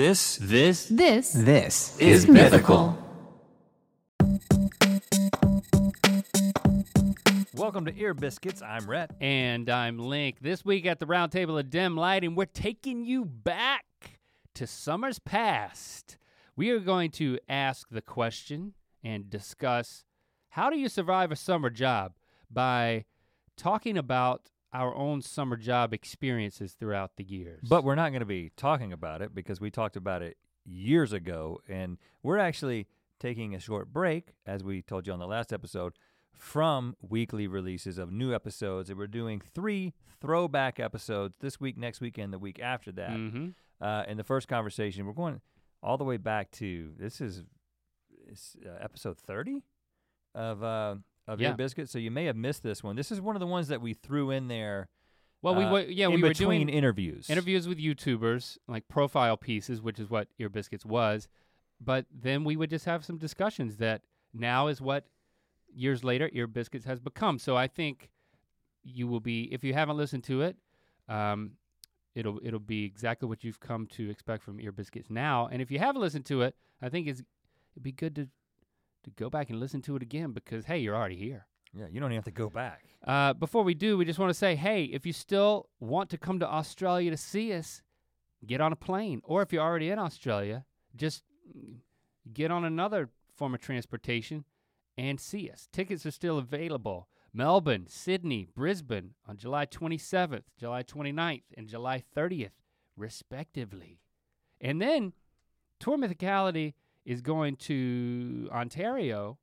This This This This is mythical. Welcome to Ear Biscuits. I'm Rhett. And I'm Link. This week at the Roundtable of Dim Lighting, we're taking you back to summers past. We are going to ask the question and discuss how do you survive a summer job by talking about our own summer job experiences throughout the years. But we're not going to be talking about it because we talked about it years ago, and we're actually taking a short break, as we told you on the last episode, from weekly releases of new episodes. And we're doing three throwback episodes this week, next week, and the week after that. Mhm. Uh, in the first conversation, we're going all the way back to this is, is uh, episode 30 of uh, of Yeah. Ear Biscuits. So you may have missed this one. This is one of the ones that we threw in there. well, we uh, wa- yeah in we were doing interviews. interviews with YouTubers, like profile pieces, which is what Ear Biscuits was. But then we would just have some discussions that now is what years later Ear Biscuits has become. So I think you will be, if you haven't listened to it, um, it'll it'll be exactly what you've come to expect from Ear Biscuits now. And if you haven't listened to it, I think it's it'd be good to to go back and listen to it again because hey, you're already here. Yeah, you don't even have to go back. Uh, before we do, we just want to say, hey, if you still want to come to Australia to see us, get on a plane. Or if you're already in Australia, just get on another form of transportation and see us. Tickets are still available. Melbourne, Sydney, Brisbane on July 27th, July 29th, and July 30th, respectively. And then Tour Mythicality is going to Ontario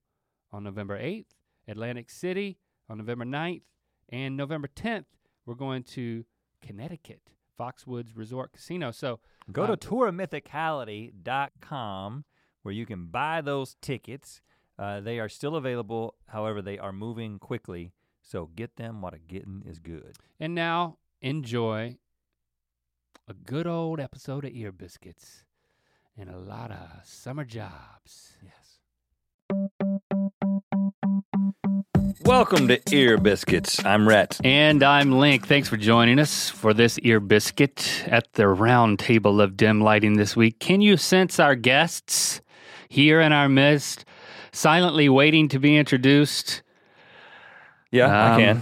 on November 8th, Atlantic City on November 9th, and November 10th, we're going to Connecticut, Foxwoods Resort Casino. So Go Uh, to tourmythicality.com where you can buy those tickets. Uh, they are still available. However, they are moving quickly. So get them while the getting is good. And now enjoy a good old episode of Ear Biscuits and a lot of summer jobs. Yes. Welcome to Ear Biscuits. I'm Rhett. And I'm Link. Thanks for joining us for this Ear Biscuit at the round table of dim lighting this week. Can you sense our guests here in our midst, silently waiting to be introduced? Yeah, I Um, can.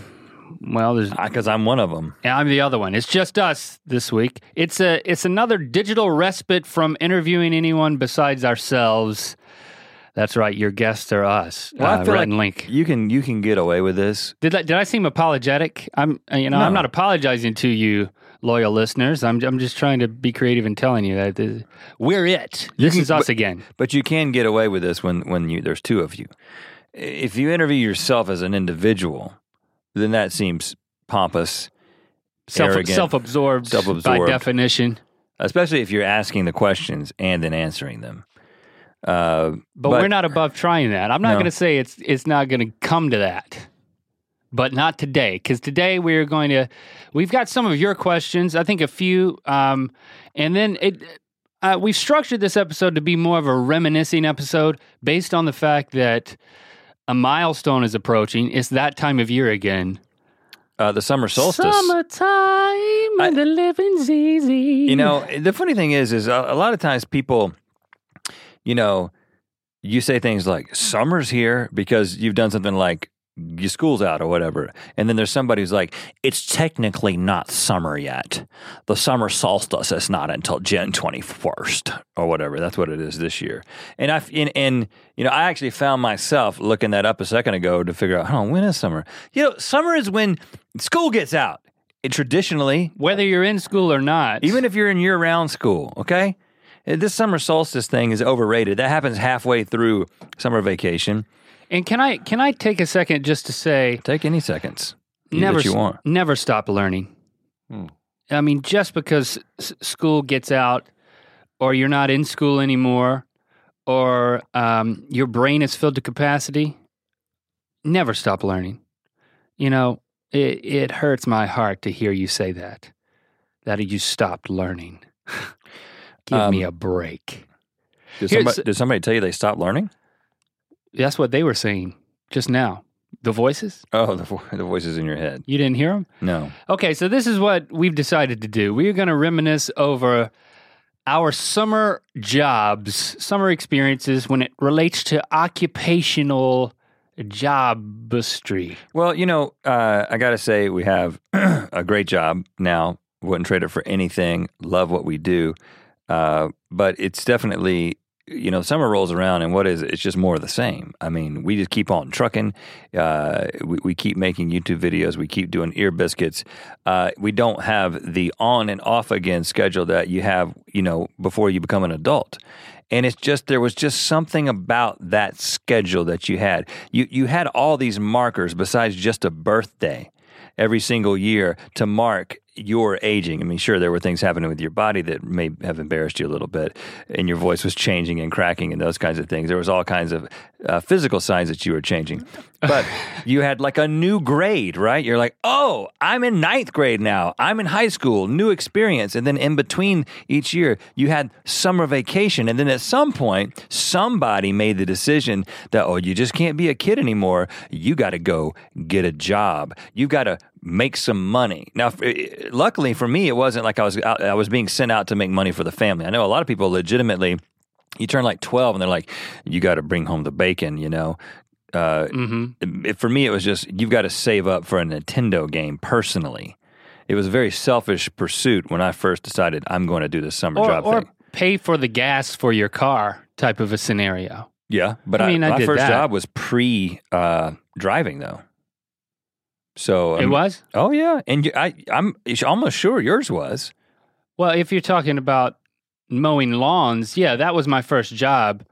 Well, there's Because I'm one of them. And I'm the other one. It's just us this week. It's a it's another digital respite from interviewing anyone besides ourselves. That's right. Your guests are us. Well, I uh, feel Rhett like and Link. You can you can get away with this. Did I, did I seem apologetic? I'm uh, you know I'm not apologizing to you, loyal listeners. I'm I'm just trying to be creative and telling you that this, we're it. This can- is us but- again. But you can get away with this when when you there's two of you. If you interview yourself as an individual, then that seems pompous, Self arrogant, self absorbed by self-absorbed. definition. especially if you're asking the questions and then answering them. Uh, But, we're not above trying that. I'm not No. going to say it's it's not going to come to that. But not today, because today we're going to. We've got some of your questions. I think a few, um, and then it. Uh, we've structured this episode to be more of a reminiscing episode, based on the fact that a milestone is approaching. It's that time of year again. uh, the summer solstice. Summertime and the living's easy. You know, the funny thing is, is a, a lot of times people, you know, you say things like "summer's here" because you've done something like your school's out or whatever, and then there's somebody who's like, "It's technically not summer yet. The summer solstice is not until Jan 21st or whatever. That's what it is this year." And I, and, and you know, I actually found myself looking that up a second ago to figure out, oh, when is summer? You know, summer is when school gets out. It traditionally whether you're in school or not, even if you're in year round school, okay? This summer solstice thing is overrated. That happens halfway through summer vacation. And can I can I take a second just to say Take any seconds never that you want. never stop learning. Hmm. I mean, just because s- school gets out, or you're not in school anymore, or um, your brain is filled to capacity, never stop learning. You know, it, it hurts my heart to hear you say that, that you stopped learning. Give me Um, a break. Did somebody, did somebody tell you they stopped learning? That's what they were saying just now. The voices? Oh, the, vo- the voices in your head. You didn't hear them? No. Okay, so this is what we've decided to do. We are going to reminisce over our summer jobs, summer experiences when it relates to occupational jobstry. Well, you know, uh, I got to say, we have a great job now. Wouldn't trade it for anything. Love what we do. Uh, but it's definitely, you know, summer rolls around and what is it? It's just more of the same. I mean, we just keep on trucking. Uh, we, we keep making YouTube videos. We keep doing ear biscuits. Uh, we don't have the on and off again schedule that you have, you know, before you become an adult. And it's just there was just something about that schedule that you had. You you had all these markers besides just a birthday every single year to mark your aging. I mean, sure, there were things happening with your body that may have embarrassed you a little bit, and your voice was changing and cracking and those kinds of things. There was all kinds of uh, physical signs that you were changing, but you had like a new grade, right? You're like, oh, I'm in ninth grade now. I'm in high school, new experience, and then in between each year, you had summer vacation, and then at some point, somebody made the decision that oh, you just can't be a kid anymore. You got to go get a job. You got to make some money. Now, f- luckily for me, it wasn't like I was out, I was being sent out to make money for the family. I know a lot of people legitimately. You turn like twelve, and they're like, "You got to bring home the bacon," you know. Uh, Mm-hmm. it- for me, it was just you've got to save up for a Nintendo game. Personally, it was a very selfish pursuit when I first decided I'm going to do this summer Or, job or thing. pay for the gas for your car type of a scenario. Yeah, but I I mean, I my first that. job was pre uh, driving though. So it um, was? Oh yeah, and you, I I'm almost sure yours was. Well, if you're talking about mowing lawns, yeah, that was my first job,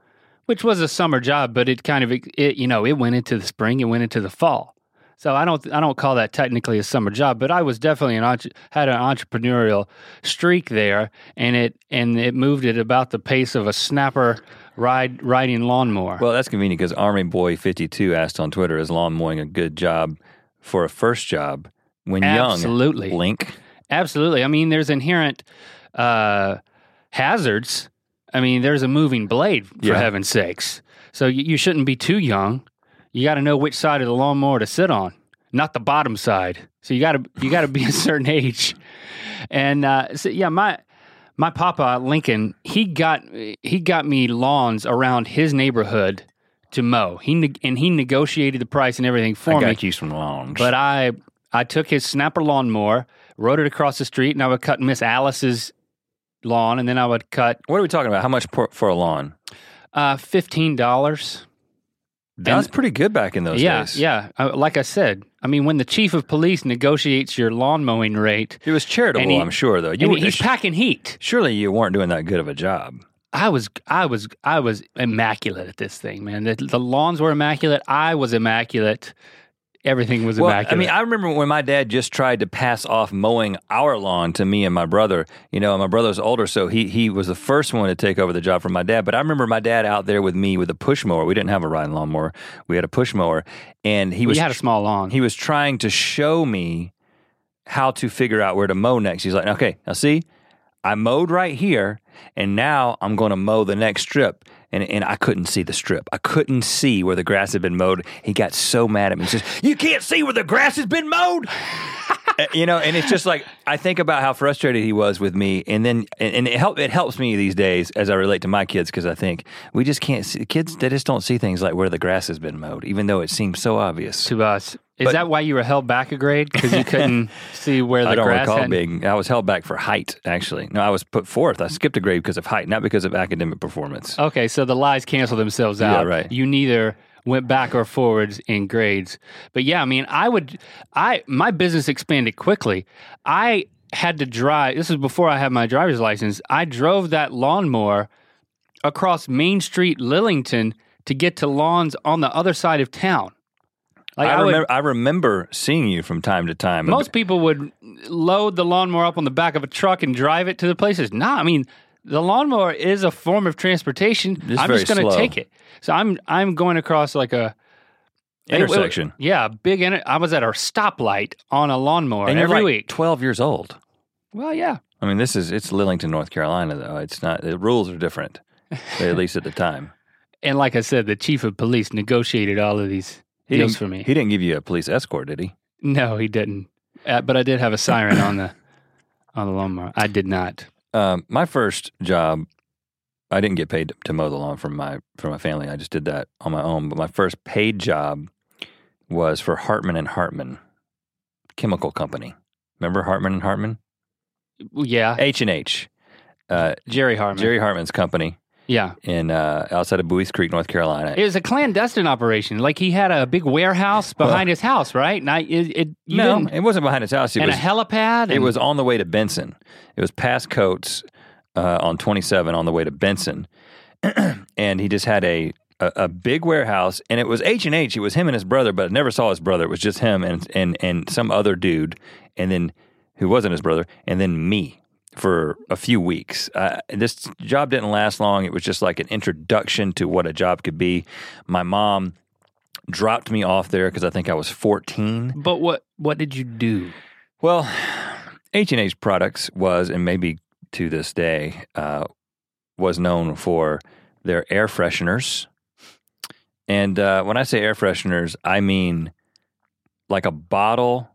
which was a summer job, but it kind of it you know, it went into the spring, it went into the fall. So I don't I don't call that technically a summer job, but I was definitely an had an entrepreneurial streak there and it and it moved at about the pace of a snapper ride riding lawnmower. Well, that's convenient because Army Boy 52 asked on Twitter, is lawn mowing a good job for a first job when Absolutely. young? Link. Absolutely. I mean, there's inherent uh, hazards. I mean, there's a moving blade, for Yeah. heaven's sakes. So you, you shouldn't be too young. You got to know which side of the lawnmower to sit on, not the bottom side. So you got to you got to be a certain age. And uh, so yeah, my my papa Lincoln, he got he got me lawns around his neighborhood to mow. He and he negotiated the price and everything for me. I got you some lawns. But I I took his snapper lawnmower, rode it across the street, and I would cut Miss Alice's lawn, and then I would cut what are we talking about? How much per, for a lawn? uh, fifteen dollars. That was pretty good back in those Yeah, days. yeah. Uh, like I said, I mean, when the chief of police negotiates your lawn mowing rate, It was charitable, he- I'm sure, though. You were- he's packing heat. surely you weren't doing that good of a job. I was, I was, I was immaculate at this thing, man. The, the lawns were immaculate. I was immaculate. Everything was Well, immaculate. I mean, I remember when my dad just tried to pass off mowing our lawn to me and my brother. You know, my brother's older, so he he was the first one to take over the job from my dad. But I remember my dad out there with me with a push mower. We didn't have a riding lawnmower; we had a push mower, and he we had a small lawn. he was trying to show me how to figure out where to mow next. He's like, okay, now see, I mowed right here, and now I'm going to mow the next strip. And, and I couldn't see the strip. I couldn't see where the grass had been mowed. He got so mad at me. He says, You can't see where the grass has been mowed. Uh, you know, and it's just like I think about how frustrated he was with me, and then and, and it help it helps me these days as I relate to my kids because I think we just can't see kids. They just don't see things like where the grass has been mowed, even though it seems so obvious. to us. Is But- that why you were held back a grade because you couldn't see where the I don't grass recall had? being. I was held back for height. Actually, no, I was put fourth. I skipped a grade because of height, not because of academic performance. Okay, so the lies cancel themselves out. Yeah, right. You neither went back or forwards in grades. But yeah, I mean, I would I my business expanded quickly. I had to drive this is before I had my driver's license. I drove that lawnmower across Main Street, Lillington to get to lawns on the other side of town. Like I, I, would, remember. I remember seeing you from time to time. most people would load the lawnmower up on the back of a truck and drive it to the places. Nah, I mean, the lawnmower is a form of transportation. It's I'm just going to take it. So I'm I'm going across like a intersection, yeah, big. Inter- I was at a stoplight on a lawnmower and every like week. twelve years old. Well, yeah, I mean, this is it's Lillington, North Carolina, though. It's not. The rules are different, at least at the time. and like I said, the chief of police negotiated all of these He deals for me. He didn't give you a police escort, did he? no, he didn't. Uh, but I did have a siren on the on the lawnmower. I did not. Um, my first job, I didn't get paid to mow the lawn from my from my family. I just did that on my own. But my first paid job was for Hartman and Hartman Chemical Company. Remember Hartman and Hartman? Yeah, H and H. Uh, Jerry Hartman. Jerry Hartman's company Yeah, in uh, outside of Buies Creek, North Carolina. it was a clandestine operation. Like he had a big warehouse behind his house, right? And I, it, it no, didn't- it wasn't behind his house. It and was a helipad. It was on the way to Benson. It was past Coats uh, on 27 on the way to Benson, and he just had a, a a big warehouse, and it was H and H. It was him and his brother, but I never saw his brother. It was just him and and and some other dude, and then who wasn't his brother, and then me for a few weeks. Uh, this job didn't last long. It was just like an introduction to what a job could be. My mom dropped me off there because I think I was 14. But what what did you do? Well, H and H Products was, and maybe to this day, uh, was known for their air fresheners. And uh, when I say air fresheners, I mean like a bottle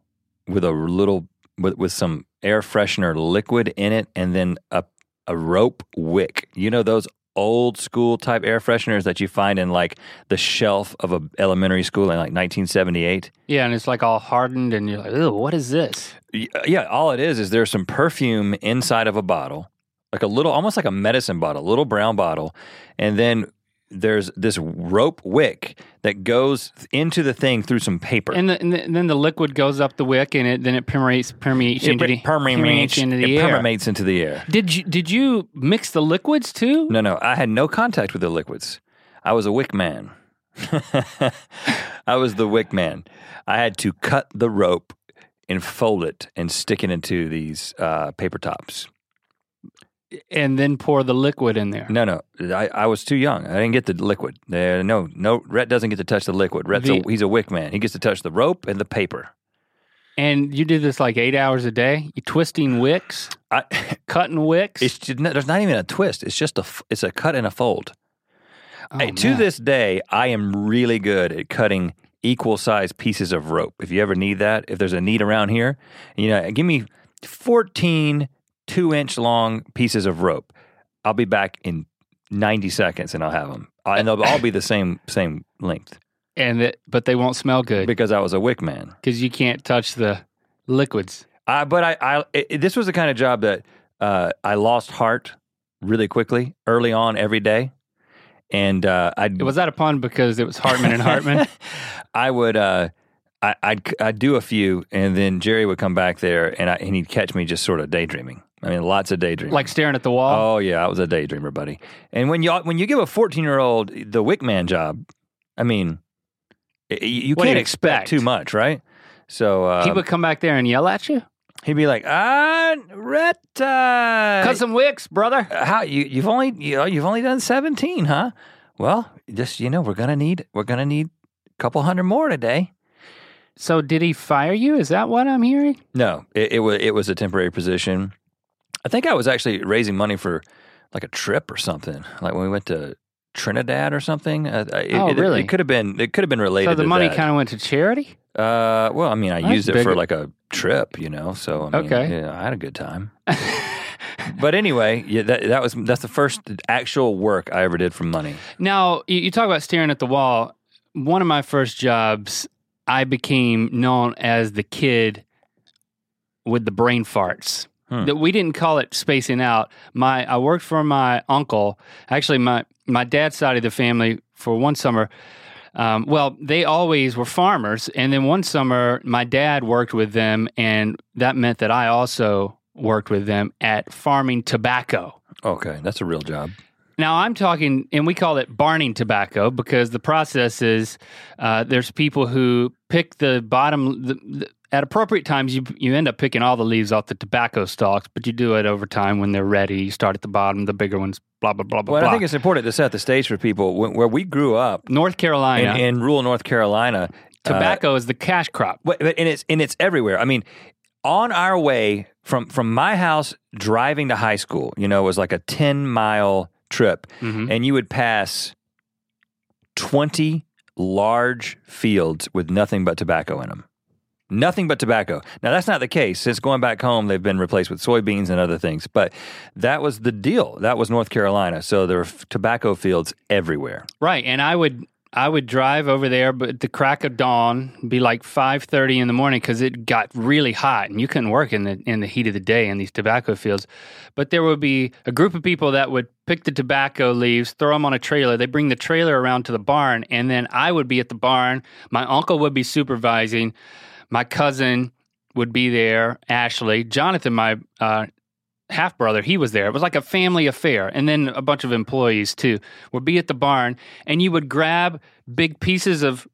with a little with, with some air freshener liquid in it, and then a a rope wick. You know those old school type air fresheners that you find in like the shelf of a elementary school in like 1978. Yeah, and it's like all hardened, and you're like, "Ew, what is this?" Uh, yeah, all it is is there's some perfume inside of a bottle, like a little, almost like a medicine bottle, little brown bottle, and then there's this rope wick that goes into the thing through some paper. And, the, and, the, and then the liquid goes up the wick, and it then it permeates permeates it into the permeates, into the it air. permeates into the air. Did you did you mix the liquids too? No, no, I had no contact with the liquids. I was a wick man. I was the wick man. I had to cut the rope and fold it and stick it into these uh, paper tops. And then pour the liquid in there. No, no, I, I was too young. I didn't get the liquid. There, no, no. Rhett doesn't get to touch the liquid. Rhett's a, he's a wick man. He gets to touch the rope and the paper. And you did this like eight hours a day. You twisting wicks, I, cutting wicks. it's just, no, there's not even a twist. It's just a f- it's a cut and a fold. Oh, to man. this day, I am really good at cutting equal size pieces of rope. If you ever need that, if there's a need around here, you know, give me 14 two inch long pieces of rope. I'll be back in 90 seconds and I'll have them. And they'll all be the same same length and it, but they won't smell good because I was a wick man. because you can't touch the liquids. Uh, but I, I it, this was the kind of job that uh, I lost heart really quickly, early on, every day, and uh, I Was that a pun because it was Hartman and Hartman? I would uh, I, I'd I'd do a few, and then Jerry would come back there, and I, and he'd catch me just sort of daydreaming. I mean, lots of daydreaming. like staring at the wall? oh yeah, I was a daydreamer, buddy. And when you when you give a fourteen year old the Wickman job, I mean, y- y- you can't you expect expect? too much, right? So uh, he would come back there and yell at you. he'd be like, "Ah, Rhett, uh, Cut some wicks, brother. how you you've only you know, you've only done 17 huh well just you know we're gonna need we're gonna need a couple hundred more today So did he fire you? Is that what I'm hearing? no it, it was it was a temporary position i think i was actually raising money for like a trip or something like when we went to trinidad or something uh, it, Oh, really? it could have been it could have been related So the money kind of went to charity. uh well i mean i That's used it big. for like a trip you know so I mean, Okay. yeah, i had a good time but anyway yeah that, that was that's the first actual work i ever did for money Now you talk about staring at the wall. One of my first jobs, I became known as the kid with the brain farts. Hmm. That we didn't call it spacing out. My I worked for my uncle. Actually, my my dad's side of the family for one summer. Um, well, they always were farmers, and then one summer my dad worked with them, and that meant that I also worked with them at farming tobacco. Okay, that's a real job. Now I'm talking, and we call it barning tobacco because the process is uh, there's people who pick the bottom the, the, at appropriate times. You you end up picking all the leaves off the tobacco stalks, but you do it over time when they're ready. You start at the bottom, the bigger ones, blah blah blah blah Well, blah. I think it's important to set the stage for people when, where we grew up North Carolina, in rural North Carolina. uh, tobacco is the cash crop. but- and it's and it's everywhere. I mean, on our way from from my house driving to high school, you know, it was like a ten mile trip, Mhm. and you would pass twenty large fields with nothing but tobacco in them. Nothing but tobacco. Now that's not the case. Since going back home, they've been replaced with soybeans and other things. But that was the deal. That was North Carolina. So there were f- tobacco fields everywhere. Right, and I would I would drive over there, but at the crack of dawn, be like five thirty in the morning because it got really hot, and you couldn't work in the in the heat of the day in these tobacco fields. But there would be a group of people that would pick the tobacco leaves, throw them on a trailer. They bring the trailer around to the barn, and then I would be at the barn. My uncle would be supervising. My cousin would be there. Ashley, Jonathan, my uh, half brother, he was there. It was like a family affair. And then a bunch of employees too would be at the barn and you would grab big pieces of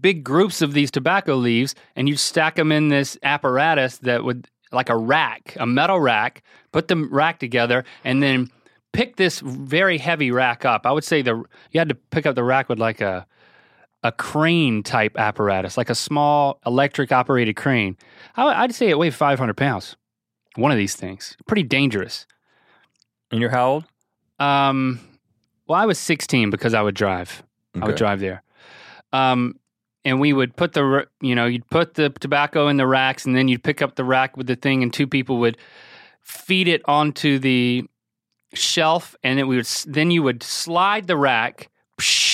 big groups of these tobacco leaves and you'd stack them in this apparatus that would like a rack, a metal rack, put the rack together and then pick this very heavy rack up. I would say the you had to pick up the rack with like a a crane type apparatus, like a small electric operated crane. I, would say it weighed 500 pounds. One of these things. Pretty dangerous. And you're how old? Um, well, I was 16 because I would drive. I would drive there. Um, and we would put the, you know, you'd put the tobacco in the racks and then you'd pick up the rack with the thing and two people would feed it onto the shelf and then we would, then you would slide the rack, psh,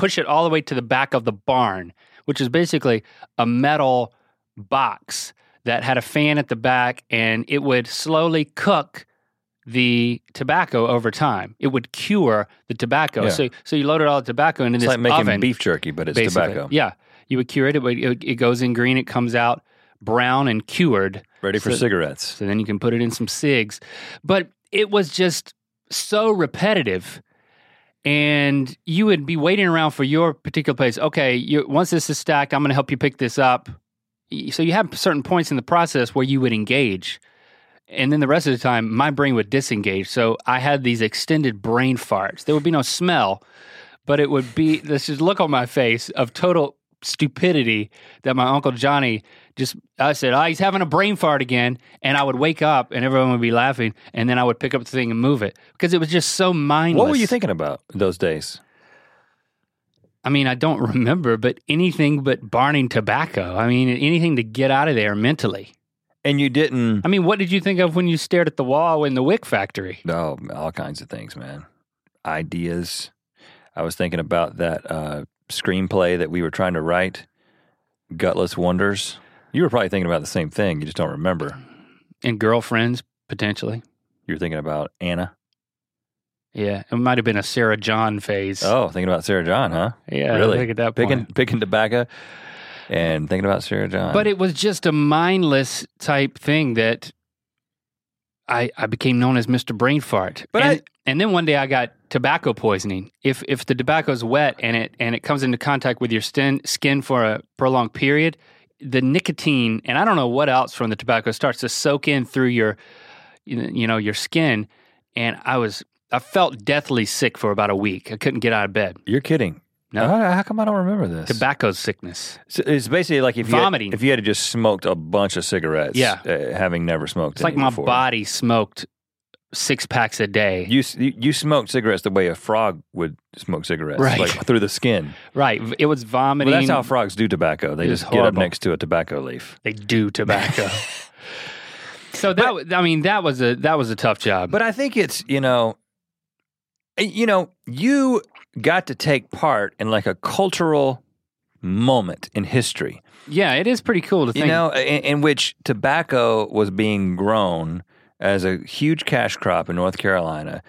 push it all the way to the back of the barn, which is basically a metal box that had a fan at the back and it would slowly cook the tobacco over time. It would cure the tobacco. Yeah. So so you loaded all the tobacco into It's this like making oven, beef jerky, but it's basically. tobacco. Yeah, you would cure it. It, would, it. it goes in green. It comes out brown and cured. Ready for So- cigarettes. So then you can put it in some cigs. But it was just so repetitive. And you would be waiting around for your particular place. Okay, you, once this is stacked, I'm going to help you pick this up. So you have certain points in the process where you would engage. And then the rest of the time, my brain would disengage. So I had these extended brain farts. There would be no smell, but it would be this look on my face of total stupidity that my uncle Johnny just I said, "Oh, he's having a brain fart again," and I would wake up and everyone would be laughing, and then I would pick up the thing and move it because it was just so mindless. What were you thinking about those days? I mean, I don't remember, but anything but barning tobacco. I mean, anything to get out of there mentally. And you didn't. I mean, what did you think of when you stared at the wall in the Wick factory? Oh, all kinds of things, man. Ideas. I was thinking about that uh, screenplay that we were trying to write, Gutless Wonders. You were probably thinking about the same thing. You just don't remember. And girlfriends potentially. You were thinking about Anna. Yeah, it might have been a Sarah John phase. Oh, thinking about Sarah John, huh? yeah, really? I at that point. Picking picking tobacco and thinking about Sarah John. But it was just a mindless type thing that I I became known as Mr. Brain Fart. But and, I- and then one day I got tobacco poisoning. If if the tobacco's wet and it and it comes into contact with your skin skin for a prolonged period, the nicotine and I don't know what else from the tobacco starts to soak in through your you know your skin and I was I felt deathly sick for about a week. I couldn't get out of bed. You're kidding. No. How, how come I don't remember this? Tobacco sickness. So it's basically like if you had, Vomiting. if you had just smoked a bunch of cigarettes, Yeah. uh, having never smoked. It's like my before. body smoked six packs a day. You, you you smoked cigarettes the way a frog would smoke cigarettes, Right. like through the skin. Right. It was But vomiting. that's how frogs do tobacco. They It was just get up next to a tobacco leaf. they do tobacco. so that wa- I mean that was a that was a tough job. But I think it's you know, eh, you know, you got to take part in like a cultural moment in history. yeah, it is pretty cool to think. you know, in, in which tobacco was being grown as a huge cash crop in North Carolina,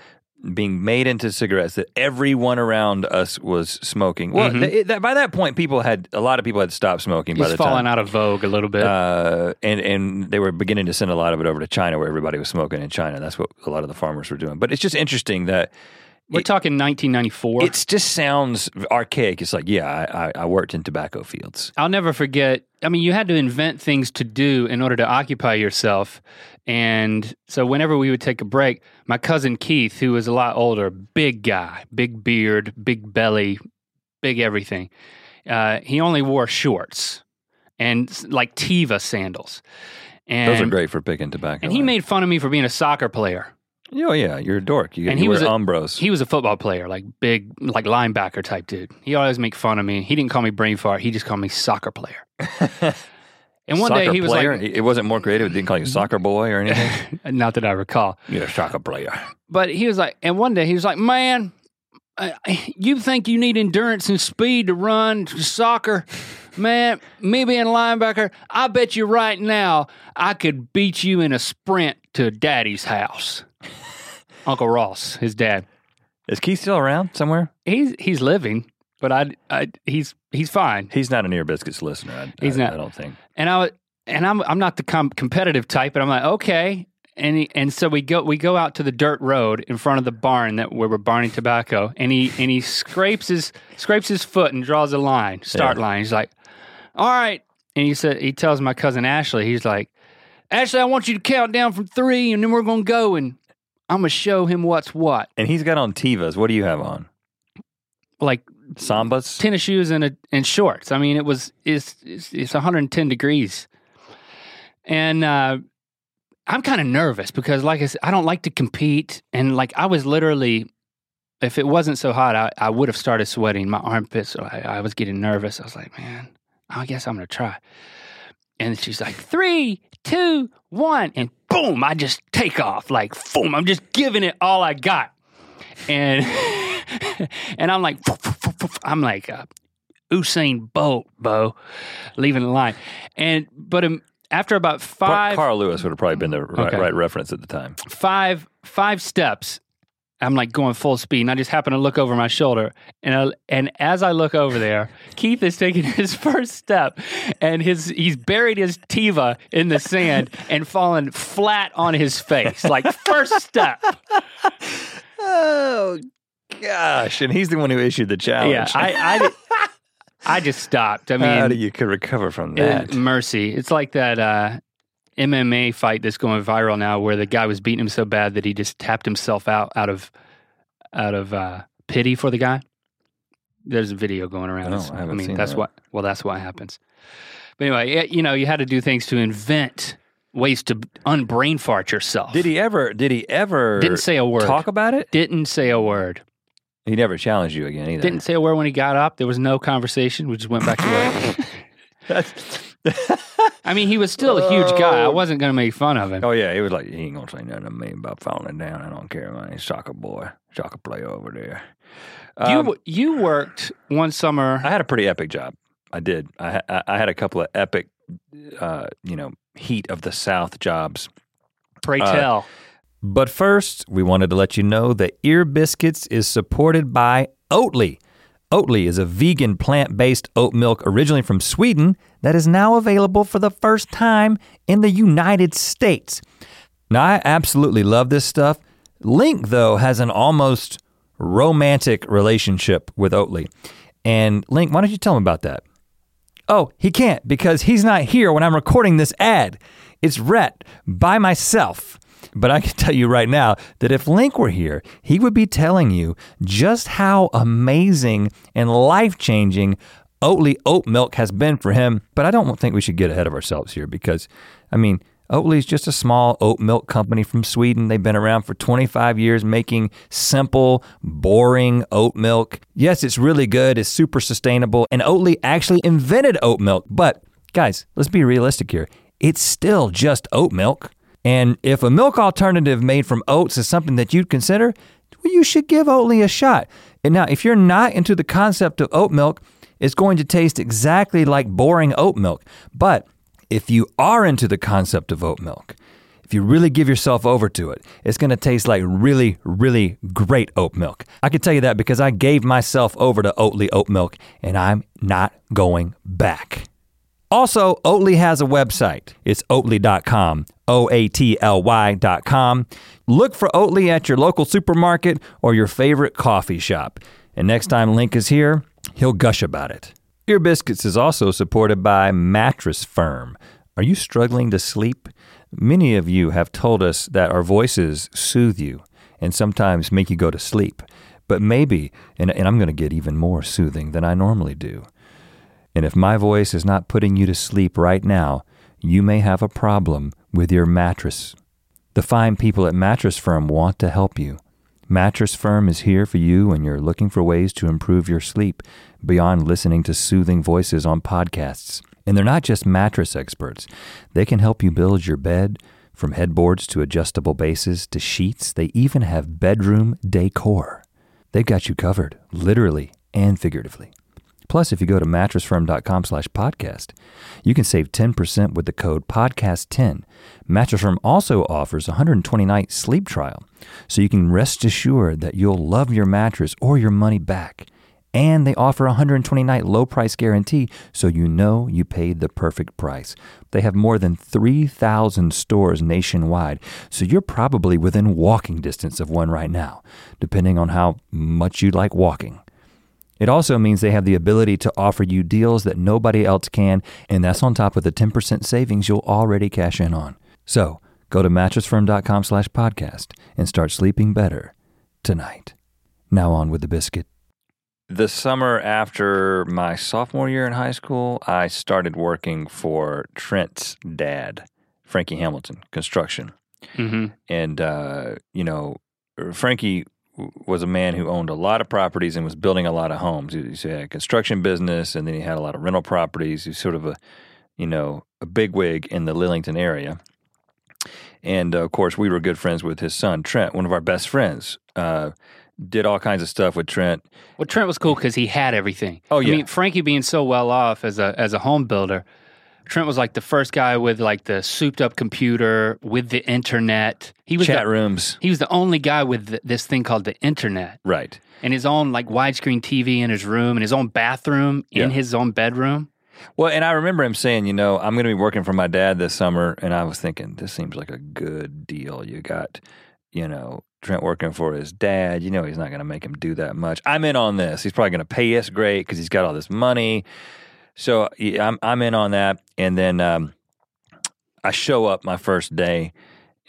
being made into cigarettes that everyone around us was smoking. Well, Mhm. th- that, by that point, people had a lot of people had stopped smoking by it's the fallen time. out of vogue a little bit. Uh, and and they were beginning to send a lot of it over to China, where everybody was smoking in China. That's what a lot of the farmers were doing. But it's just interesting that We're talking 1994. it just sounds archaic. It's like, yeah, I, I, I worked in tobacco fields. I'll never forget. I mean, you had to invent things to do in order to occupy yourself. And so, whenever we would take a break, my cousin Keith, who was a lot older, big guy, big beard, big belly, big everything, uh, he only wore shorts and like Teva sandals. And, Those are great for picking tobacco. And he made fun of me for being a soccer player. Oh yeah, you're a dork. You, And he was a- Umbros. He was a football player, like big, like linebacker type dude. He always make fun of me. He didn't call me brain fart. He just called me soccer player. And one soccer day he was player? like, it wasn't more creative. It didn't call you soccer boy or anything. not that I recall, You're a soccer player. but he was like, and one day he was like, man, uh, you think you need endurance and speed to run soccer? Man, me being a linebacker, I bet you right now I could beat you in a sprint to daddy's house. Uncle Ross, his dad. Is Keith still around somewhere? He's he's living, but I, I he's he's fine. He's not an Ear Biscuits listener. I, He's I- not. I don't think. And I and I'm I'm not the com- competitive type, but I'm like okay. And he, and so we go we go out to the dirt road in front of the barn that where we're barning tobacco, and he and he scrapes his scrapes his foot and draws a line, start Yeah. line. He's like, all right, and he said he tells my cousin Ashley, he's like, Ashley, I want you to count down from three, and then we're gonna go and I'm gonna show him what's what, And he's got on Tevas. What do you have on? like Sambas? tennis shoes and a, and shorts. I mean, it was it's it's, it's 110 degrees, and uh, I'm kind of nervous because, like I said, I don't like to compete, and like I was literally, if it wasn't so hot, I, I would have started sweating. My armpits, I, I was getting nervous. I was like, man, I guess I'm gonna try. And she's like, three, two, one, and boom, I just take off like boom. I'm just giving it all I got, and and I'm like, I'm like uh, Usain Bolt, Bo, leaving the line, and but um, after about five Carl Lewis would have probably been the right, Okay. right reference at the time. five five steps. I'm like going full speed, and I just happen to look over my shoulder, and I, and as I look over there, Keith is taking his first step, and his he's buried his Teva in the sand and fallen flat on his face, like first step. Oh gosh! And he's the one who issued the challenge. Yeah, I I, I just stopped. I mean, How do you could recover from that? mercy. It's like that uh, MMA fight that's going viral now, where the guy was beating him so bad that he just tapped himself out out of out of uh, pity for the guy. There's a video going around. It's- I haven't mean, that's that. what. Well, that's what happens. But anyway, yeah, you know, you had to do things to invent ways to unbrain fart yourself. Did he ever? Did he ever? Didn't say a word. Talk about it. Didn't say a word. He never challenged you again either. Didn't say a word when he got up. There was no conversation. We just went back to work. I mean, he was still a huge guy. I Oh. wasn't going to make fun of him. oh yeah, he was like, he ain't gonna say nothing to me about falling down. I don't care, man. He's soccer boy, soccer player over there. Um, you you worked one summer. I had a pretty epic job. I did. I I I had a couple of epic, uh, you know, heat of the South jobs. Pray uh, tell. But first, we wanted to let you know that Ear Biscuits is supported by Oatly. Oatly is a vegan plant based oat milk originally from Sweden that is now available for the first time in the United States. Now, I absolutely love this stuff. Link, though, has an almost romantic relationship with Oatly. And Link, why don't you tell him about that? Oh, he can't because he's not here when I'm recording this ad. It's Rhett by myself. But I can tell you right now that if Link were here, he would be telling you just how amazing and life changing Oatly oat milk has been for him. But I don't think we should get ahead of ourselves here because, I mean, Oatly's just a small oat milk company from Sweden. They've been around for 25 years making simple, boring oat milk. Yes, it's really good, it's super sustainable, and Oatly actually invented oat milk. But guys, let's be realistic here. It's still just oat milk. And if a milk alternative made from oats is something that you'd consider, well, you should give Oatly a shot. And now, if you're not into the concept of oat milk, it's going to taste exactly like boring oat milk. But if you are into the concept of oat milk, if you really give yourself over to it, it's gonna taste like really, really great oat milk. I can tell you that because I gave myself over to Oatly oat milk and I'm not going back. Also, Oatly has a website. It's oatly.com, O A T L Y.com. Look for Oatly at your local supermarket or your favorite coffee shop. And next time Link is here, he'll gush about it. Ear Biscuits is also supported by Mattress Firm. Are you struggling to sleep? Many of you have told us that our voices soothe you and sometimes make you go to sleep. But maybe, and, and I'm going to get even more soothing than I normally do. And if my voice is not putting you to sleep right now, you may have a problem with your mattress. The fine people at Mattress Firm want to help you. Mattress Firm is here for you when you're looking for ways to improve your sleep beyond listening to soothing voices on podcasts. And they're not just mattress experts. They can help you build your bed from headboards to adjustable bases to sheets. They even have bedroom decor. They've got you covered, literally and figuratively. Plus, if you go to mattressfirm.com slash podcast, you can save 10% with the code podcast10. Mattress Firm also offers a 120-night sleep trial, so you can rest assured that you'll love your mattress or your money back. And they offer a 120-night low-price guarantee, so you know you paid the perfect price. They have more than 3,000 stores nationwide, so you're probably within walking distance of one right now, depending on how much you like walking. It also means they have the ability to offer you deals that nobody else can, and that's on top of the 10% savings you'll already cash in on. So go to mattressfirm.com slash podcast and start sleeping better tonight. Now on with the biscuit. The summer after my sophomore year in high school, I started working for Trent's dad, Frankie Hamilton, construction. hmm And, uh, you know, Frankie w- was a man who owned a lot of properties and was building a lot of homes. He, he had a construction business and then he had a lot of rental properties. He's sort of a, you know, a bigwig in the Lillington area. And uh, of course, we were good friends with his son, Trent, one of our best friends. Uh, did all kinds of stuff with Trent. Well, Trent was cool because he had everything. Oh, yeah, I mean, Frankie being so well off as a as a home builder, Trent was like the first guy with like the souped up computer with the internet. He was Chat the, rooms. he was the only guy with th- this thing called the internet Right. and his own like widescreen TV in his room and his own bathroom in his own bedroom. Well, and I remember him saying, you know, I'm going to be working for my dad this summer. And I was thinking, this seems like a good deal. You got, you know, Trent working for his dad. You know, he's not going to make him do that much. I'm in on this. He's probably going to pay us great because he's got all this money. So yeah, I'm, I'm in on that. And then um, I show up my first day.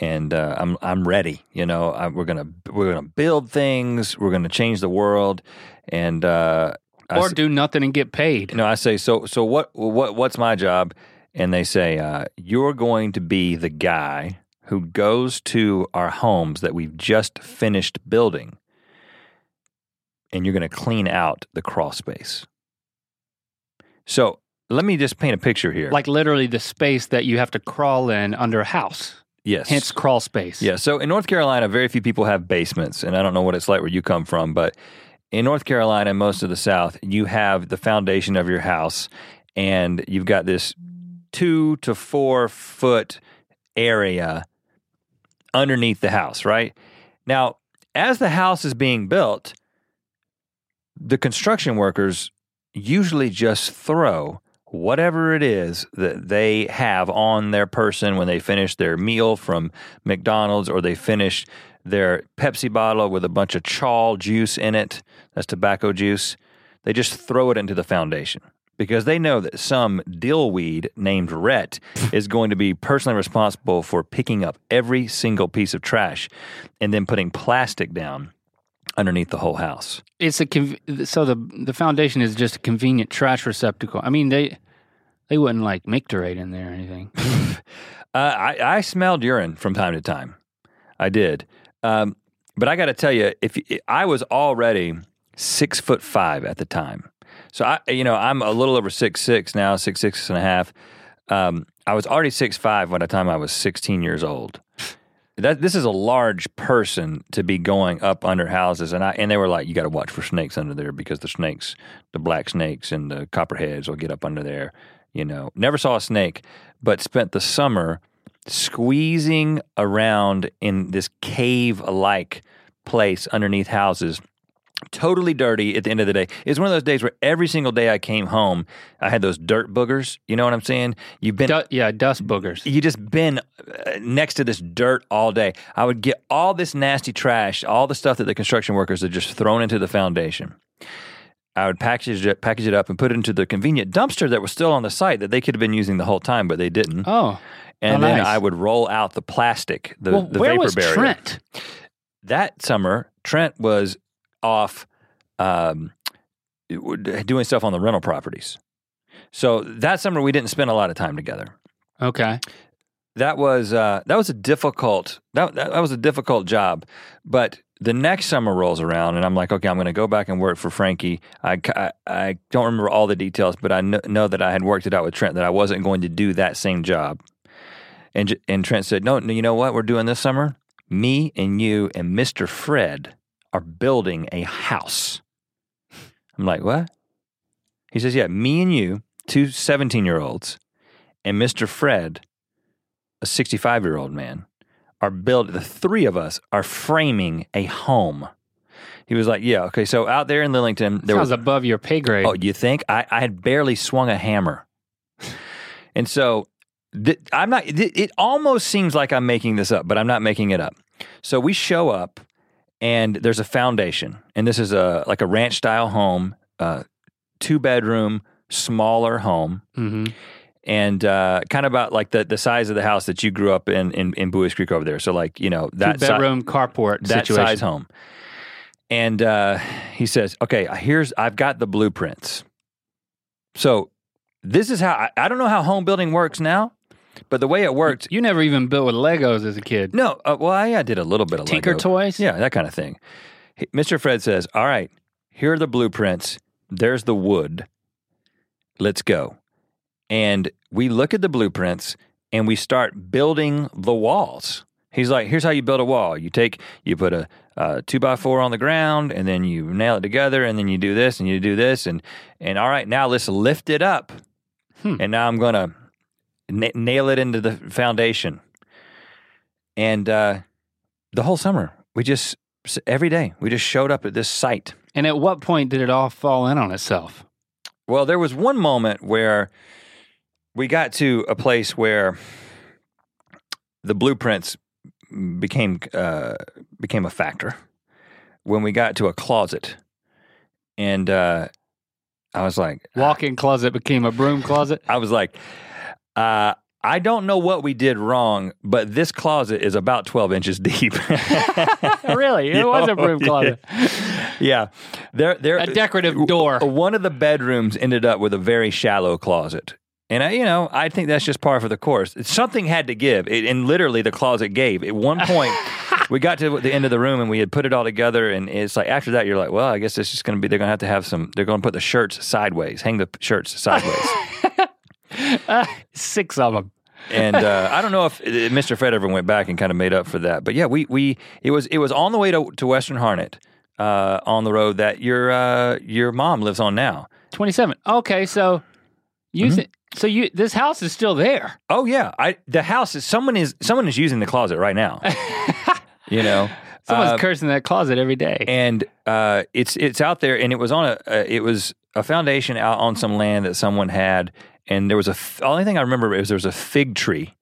And uh, I'm I'm ready, you know. I, we're gonna we're gonna build things. We're gonna change the world, and uh, or s- do nothing and get paid. no, I say so. So what? What? What's my job? And they say uh, you're going to be the guy who goes to our homes that we've just finished building, and you're going to clean out the crawl space. So let me just paint a picture here. Like literally the space that you have to crawl in under a house. yes, Hence crawl space. Yeah. So in North Carolina, very few people have basements, and I don't know what it's like where you come from, but in North Carolina and most of the South, you have the foundation of your house, and you've got this two to four foot area underneath the house, right? Now, as the house is being built, the construction workers usually just throw whatever it is that they have on their person when they finish their meal from McDonald's or they finish their Pepsi bottle with a bunch of chaw juice in it. That's tobacco juice. They just throw it into the foundation because they know that some dillweed named Rhett is going to be personally responsible for picking up every single piece of trash and then putting plastic down underneath the whole house. It's a conv- so the the foundation is just a convenient trash receptacle. I mean they they wouldn't like micturate in there or anything. Uh, I, I smelled urine from time to time. I did. Um, but I got to tell you, if I was already six foot five at the time, so I, you know, I'm a little over six six now, six six and a half. Um, I was already six five by the time I was 16 years old. That this is a large person to be going up under houses, and I and they were like, you got to watch for snakes under there because the snakes, the black snakes and the copperheads will get up under there. You know, never saw a snake, but spent the summer squeezing around in this cave-like place underneath houses totally dirty at the end of the day. It's one of those days where every single day I came home, I had those dirt boogers. You know what I'm saying? You've been Du- yeah, dust boogers. you just been uh, next to this dirt all day. I would get all this nasty trash, all the stuff that the construction workers had just thrown into the foundation. I would package it, package it up and put it into the convenient dumpster that was still on the site that they could have been using the whole time, but they didn't. Oh, and oh, then nice. I would roll out the plastic, the, well, the where vapor was barrier. Trent? That summer, Trent was off um, doing stuff on the rental properties. So that summer, we didn't spend a lot of time together. Okay, that was uh, that was a difficult that, that was a difficult job, but the next summer rolls around, and I'm like, okay, I'm going to go back and work for Frankie. I, I, I don't remember all the details, but I know, know that I had worked it out with Trent that I wasn't going to do that same job. And and Trent said, no, no, you know what we're doing this summer? Me and you and Mr. Fred are building a house. I'm like, what? He says, yeah, me and you, two 17 year olds, and Mr. Fred, a 65 year old man, are built, the three of us are framing a home. He was like, yeah, okay, so out there in Lillington, there Sounds was, above your pay grade. oh, you think? I, I had barely swung a hammer. And so th- I'm not, th- it almost seems like I'm making this up, but I'm not making it up. So we show up and there's a foundation, and this is a like a ranch style home, uh, two bedroom, smaller home hmm and uh, kind of about like the, the size of the house that you grew up in in, in Buies Creek over there. So like you know that Two si- bedroom carport that situation. size home. And uh, he says, "Okay, here's I've got the blueprints. So this is how I, I don't know how home building works now, but the way it worked. You never even built with Legos as a kid. No, uh, well, I, I did a little bit of Tinker Lego. toys. Yeah, that kind of thing. He- Mr. Fred says, All right, here are the blueprints. There's the wood. Let's go. And we look at the blueprints and we start building the walls. He's like, Here's how you build a wall. You take, you put a, uh two by four on the ground and then you nail it together and then you do this and you do this. And, and all right, now let's lift it up. Hmm. And now I'm going to na- nail it into the foundation. And uh, the whole summer, we just every day we just showed up at this site. And at what point did it all fall in on itself? Well, there was one moment where we got to a place where the blueprints became uh, became a factor. When we got to a closet, and uh, I was like, Walk-in closet became a broom closet. I was like, uh, I don't know what we did wrong, but this closet is about twelve inches deep. really, it was a broom Yeah. closet. yeah, there, there, A decorative door. One of the bedrooms ended up with a very shallow closet. And I, you know, I think that's just par for the course. Something had to give, it, and literally the closet gave. At one point, we got to the end of the room and we had put it all together, and it's like after that, you're like, well, I guess it's just going to be. They're going to have to have some. They're going to put the shirts sideways, hang the shirts sideways. Six of them. and uh, I don't know if uh, Mr. Fred ever went back and kind of made up for that. But yeah, we we it was it was on the way to, to Western Harnett uh, on the road that your uh, your mom lives on now. Twenty-seven. Okay, so use it. So you this house is still there. Oh yeah, I the house is someone is someone is using the closet right now. you know, Someone's Uh, cursing that closet every day. and uh, it's it's out there, and it was on a uh, it was a foundation out on some land that someone had, and there was a f- only thing I remember is there was a fig tree,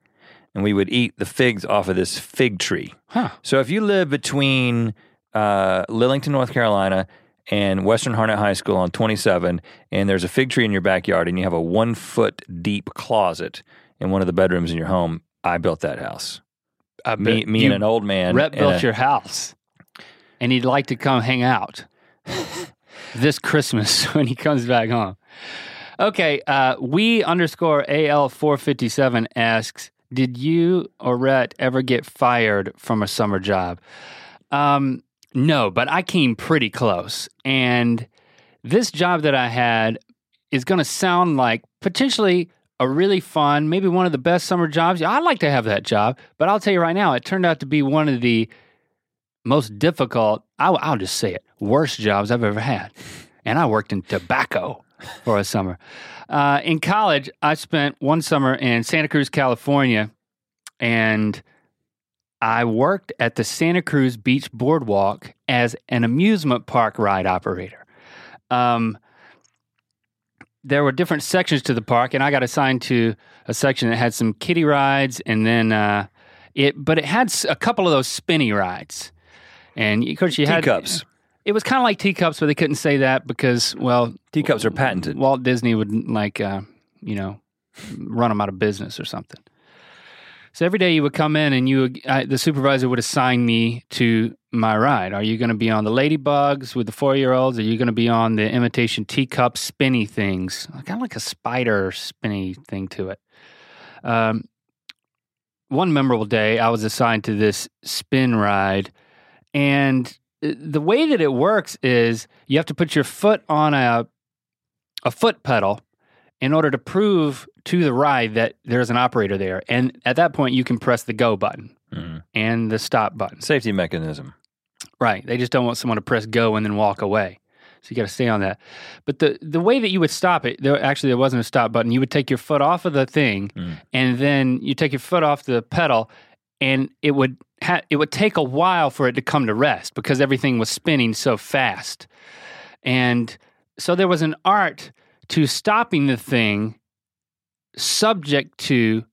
and we would eat the figs off of this fig tree. Huh. So if you live between uh, Lillington, North Carolina, and Western Harnett High School on 27, and there's a fig tree in your backyard, and you have a one foot deep closet in one of the bedrooms in your home, I built that house. I Me, me and an old man. Rep built a- your house, and he'd like to come hang out this Christmas when he comes back home. Okay, uh, we underscore AL four fifty seven asks, did you or Rhett ever get fired from a summer job? Um, no, but I came pretty close, and this job that I had is going to sound like potentially a really fun, maybe one of the best summer jobs. I'd like to have that job, but I'll tell you right now, it turned out to be one of the most difficult, I'll, I'll just say it, worst jobs I've ever had. And I worked in tobacco for a summer. Uh, in college, I spent one summer in Santa Cruz, California, and I worked at the Santa Cruz Beach Boardwalk as an amusement park ride operator. Um, there were different sections to the park, and I got assigned to a section that had some kiddie rides, and then uh, it, but it had a couple of those spinny rides, and of course you had Teacups. It was kind of like teacups, but they couldn't say that because, well, Teacups are patented. Walt Disney would like, uh, you know, run them out of business or something. So every day you would come in and you, would, I, the supervisor would assign me to my ride. Are you going to be on the ladybugs with the four year olds? Are you going to be on the imitation teacup spinny things? Kind of like a spider spinny thing to it. Um, one memorable day, I was assigned to this spin ride, and the way that it works is you have to put your foot on a a foot pedal in order to prove to the ride that there's an operator there. And at that point, you can press the go button Mhm. and the stop button. Safety mechanism. Right. They just don't want someone to press go and then walk away. So you got to stay on that. But the the way that you would stop it, there actually there wasn't a stop button. You would take your foot off of the thing, Mm. and then you take your foot off the pedal, and it would ha- it would take a while for it to come to rest because everything was spinning so fast. And so there was an art to stopping the thing, subject to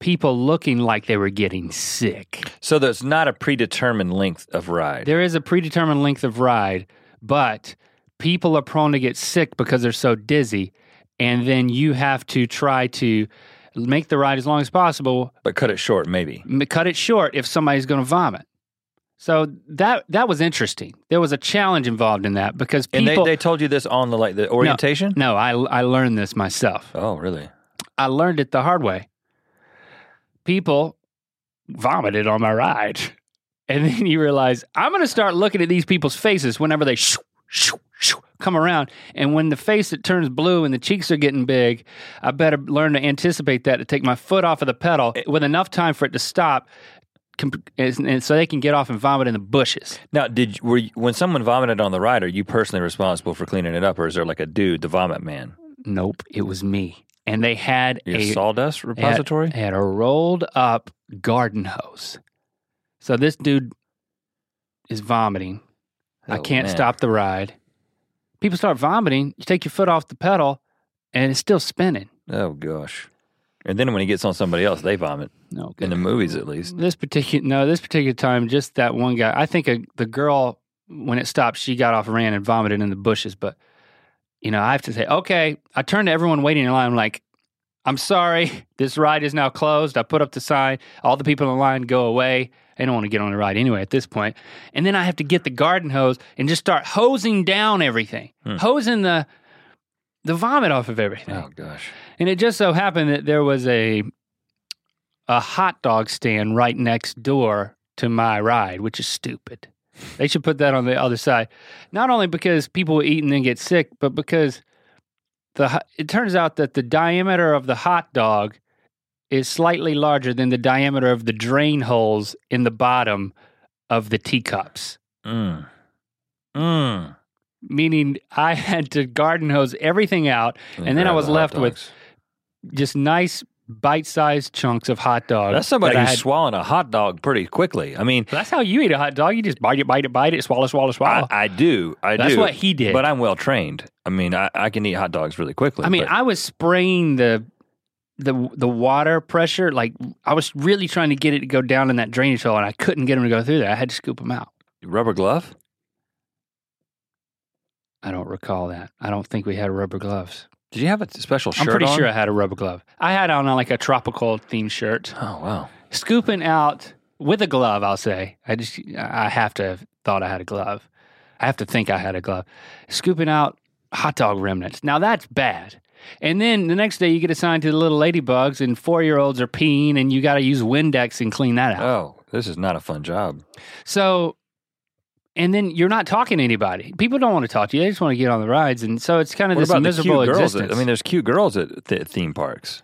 people looking like they were getting sick. So there's not a predetermined length of ride. There is a predetermined length of ride, but people are prone to get sick because they're so dizzy. And then you have to try to make the ride as long as possible, but cut it short, maybe. cut it short if somebody's going to vomit. So that that was interesting. There was a challenge involved in that because And they, they told you this on the like the orientation. no, I I learned this myself. Oh, really? I learned it the hard way. People vomited on my ride. And then you realize, I'm going to start looking at these people's faces whenever they shoo, shoo, shoo, come around. And when the face that turns blue and the cheeks are getting big, I better learn to anticipate that to take my foot off of the pedal with enough time for it to stop. And and so they can get off and vomit in the bushes. Now, did were you, when someone vomited on the ride? Are you personally responsible for cleaning it up, or is there like a dude, the vomit man, Nope, it was me. And they had your a sawdust repository? Had, had a rolled up garden hose. So this dude is vomiting. I Oh, can't man. stop the ride. People start vomiting. You take your foot off the pedal, and it's still spinning. Oh gosh! And then when he gets on somebody else, they vomit. No, In the movies, at least. this particular no, this particular time, just that one guy. I think a, the girl when it stopped, she got off, ran, and vomited in the bushes. But you know, I have to say, okay. I turned to everyone waiting in line. I'm like, I'm sorry, this ride is now closed. I put up the sign. All the people in line go away. They don't want to get on the ride anyway at this point. And then I have to get the garden hose and just start hosing down everything, Hmm. hosing the the vomit off of everything. Oh gosh! And it just so happened that there was a a hot dog stand right next door to my ride, which is stupid. They should put that on the other side. Not only because people eat and then get sick, but because the it turns out that the diameter of the hot dog is slightly larger than the diameter of the drain holes in the bottom of the teacups. Mm. Mm. Meaning I had to garden hose everything out, And then I was the left with just nice bite-sized chunks of hot dog. That's somebody that who's swallowing a hot dog pretty quickly. I mean, That's how you eat a hot dog. You just bite it, bite it, bite it, swallow, swallow, I, swallow. I do. I That's do. what he did. But I'm well trained. I mean, I, I can eat hot dogs really quickly. I mean, but- I was spraying the the the water pressure. Like I was really trying to get it to go down in that drainage hole, and I couldn't get him to go through there. I had to scoop him out. rubber glove. I don't recall that. I don't think we had rubber gloves. Did you have a special shirt I'm pretty on? sure I had a rubber glove. I had on like a tropical themed shirt, Oh wow! scooping out with a glove. I'll say. I just I have to have thought I had a glove. I have to think I had a glove. Scooping out hot dog remnants. Now that's bad. And then the next day you get assigned to the little ladybugs, and four year olds are peeing, and you got to use Windex and clean that out. Oh, this is not a fun job. So, and then you're not talking to anybody. People don't want to talk to you; they just want to get on the rides, and so it's kind of What this miserable existence. I mean, there's cute girls at th- theme parks.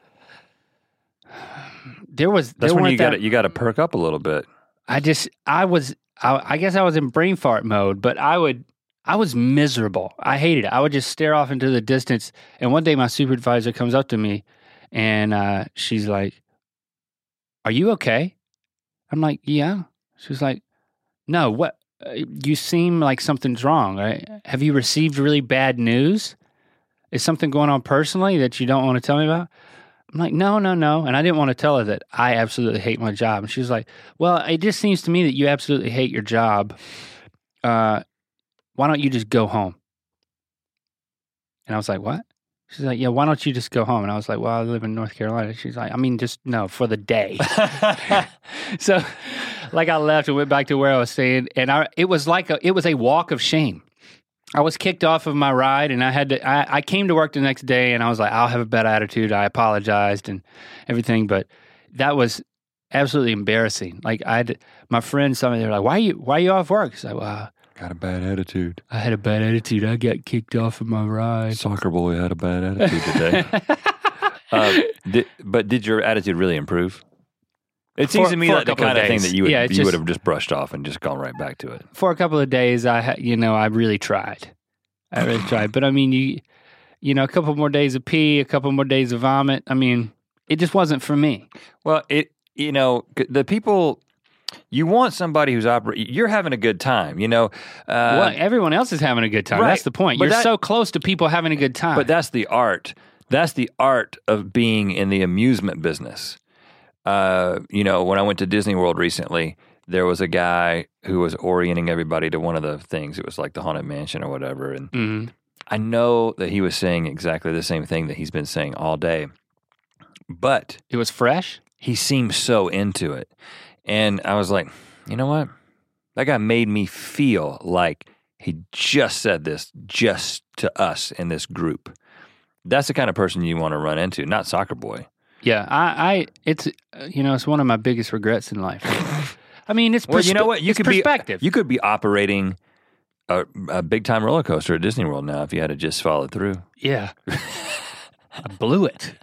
there was That's there when you got that- you got to perk up a little bit. I just I was I, I guess I was in brain fart mode, but I would I was miserable. I hated it. I would just stare off into the distance. And one day my supervisor comes up to me and uh, she's like, "Are you okay?" I'm like, "Yeah." She's like, "No, what? Uh, you seem like something's wrong. Right? Have you received really bad news? Is something going on personally that you don't want to tell me about?" I'm like, no, no, no. And I didn't want to tell her that I absolutely hate my job. And she was like, well, it just seems to me that you absolutely hate your job. Uh, why don't you just go home? And I was like, what? She's like, yeah, why don't you just go home? And I was like, well, I live in North Carolina. She's like, I mean, just no, for the day. so, like, I left and went back to where I was staying, and I it was like a it was a walk of shame. I was kicked off of my ride, and I had to. I, I came to work the next day, and I was like, I'll have a bad attitude. I apologized and everything, but that was absolutely embarrassing. Like I had my friends, some of them were like, "Why are you Why are you off work?" I was like, "Well, Got a bad attitude. I had a bad attitude. I got kicked off of my ride. Soccer boy had a bad attitude today. uh, did, but did your attitude really improve? It seems For- to me for like the couple of kind of thing that you would Yeah, it's you would have just brushed off and just gone right back to it. For a couple of days, I ha- you know I really tried. I really tried, but I mean you you know a couple more days of pee, a couple more days of vomit. I mean it just wasn't for me. Well, it you know the people you want somebody who's operating. You're having a good time, you know. Uh, well, everyone else is having a good time. right. That's the point. But You're that- so close to people having a good time. But that's the art. That's the art of being in the amusement business. Uh, you know, when I went to Disney World recently, there was a guy who was orienting everybody to one of the things. It was like the Haunted Mansion or whatever. And Mhm. I know that he was saying exactly the same thing that he's been saying all day. But it was fresh. he seemed so into it. And I was like, you know what? That guy made me feel like he just said this just to us in this group. That's the kind of person you want to run into, not soccer boy. Yeah, I, I it's you know it's one of my biggest regrets in life. I mean, it's Well, you know what? You could perspective. be you could be operating a, a big time roller coaster at Disney World now if you had to just follow through. Yeah. I blew it.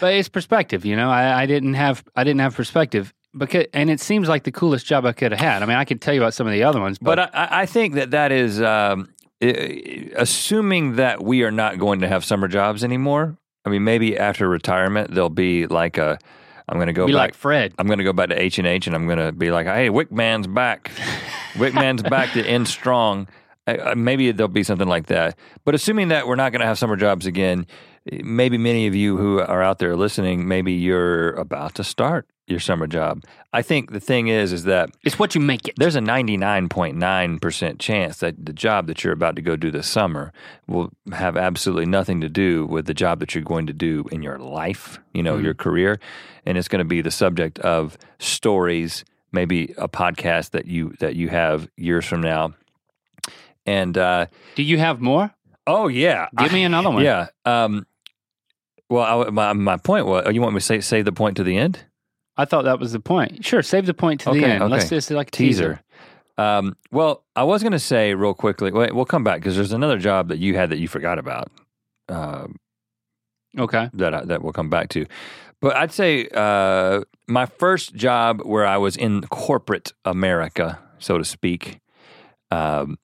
But it's perspective, you know. I, I didn't have I didn't have perspective because and it seems like the coolest job I could have had. I mean, I could tell you about some of the other ones, but, But I, I think that that is um, assuming that we are not going to have summer jobs anymore. I mean, maybe after retirement there'll be like a. I'm going to go be back. like Fred. I'm going to go back to H and H, and I'm going to be like, "Hey, Wickman's back. Wickman's back to end strong." Uh, maybe there'll be something like that. But assuming that we're not going to have summer jobs again, maybe many of you who are out there listening, maybe you're about to start your summer job. I think the thing is, is that It's what you make it. there's a 99.9% chance that the job that you're about to go do this summer will have absolutely nothing to do with the job that you're going to do in your life, you know, your career. And it's going to be the subject of stories, maybe a podcast that you that you have years from now. And uh, Do you have more? oh yeah, Give me another one. yeah. Um, well, I, my my point was, oh, you want me to say save the point to the end? I thought that was the point. Sure, save the point to the Okay, end. Let's okay. just like a teaser. teaser. Um, well, I was going to say real quickly. Wait, we'll come back because there's another job that you had that you forgot about um, Okay. that I, that we'll come back to. But I'd say uh, my first job where I was in corporate America, so to speak, um,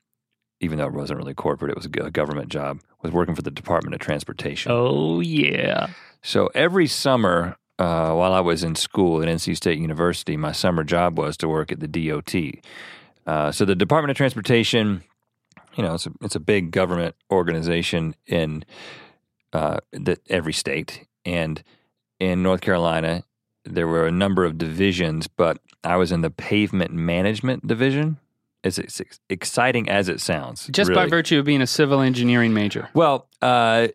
even though it wasn't really corporate, it was a government job, was working for the Department of Transportation. Oh yeah. So every summer, uh, while I was in school at NC State University, my summer job was to work at the DOT. Uh, so the Department of Transportation, you know, it's a, it's a big government organization in uh, the, every state, and in North Carolina, there were a number of divisions, but I was in the pavement management division. It's, it's exciting as it sounds. Just by virtue of being a civil engineering major. Well, uh,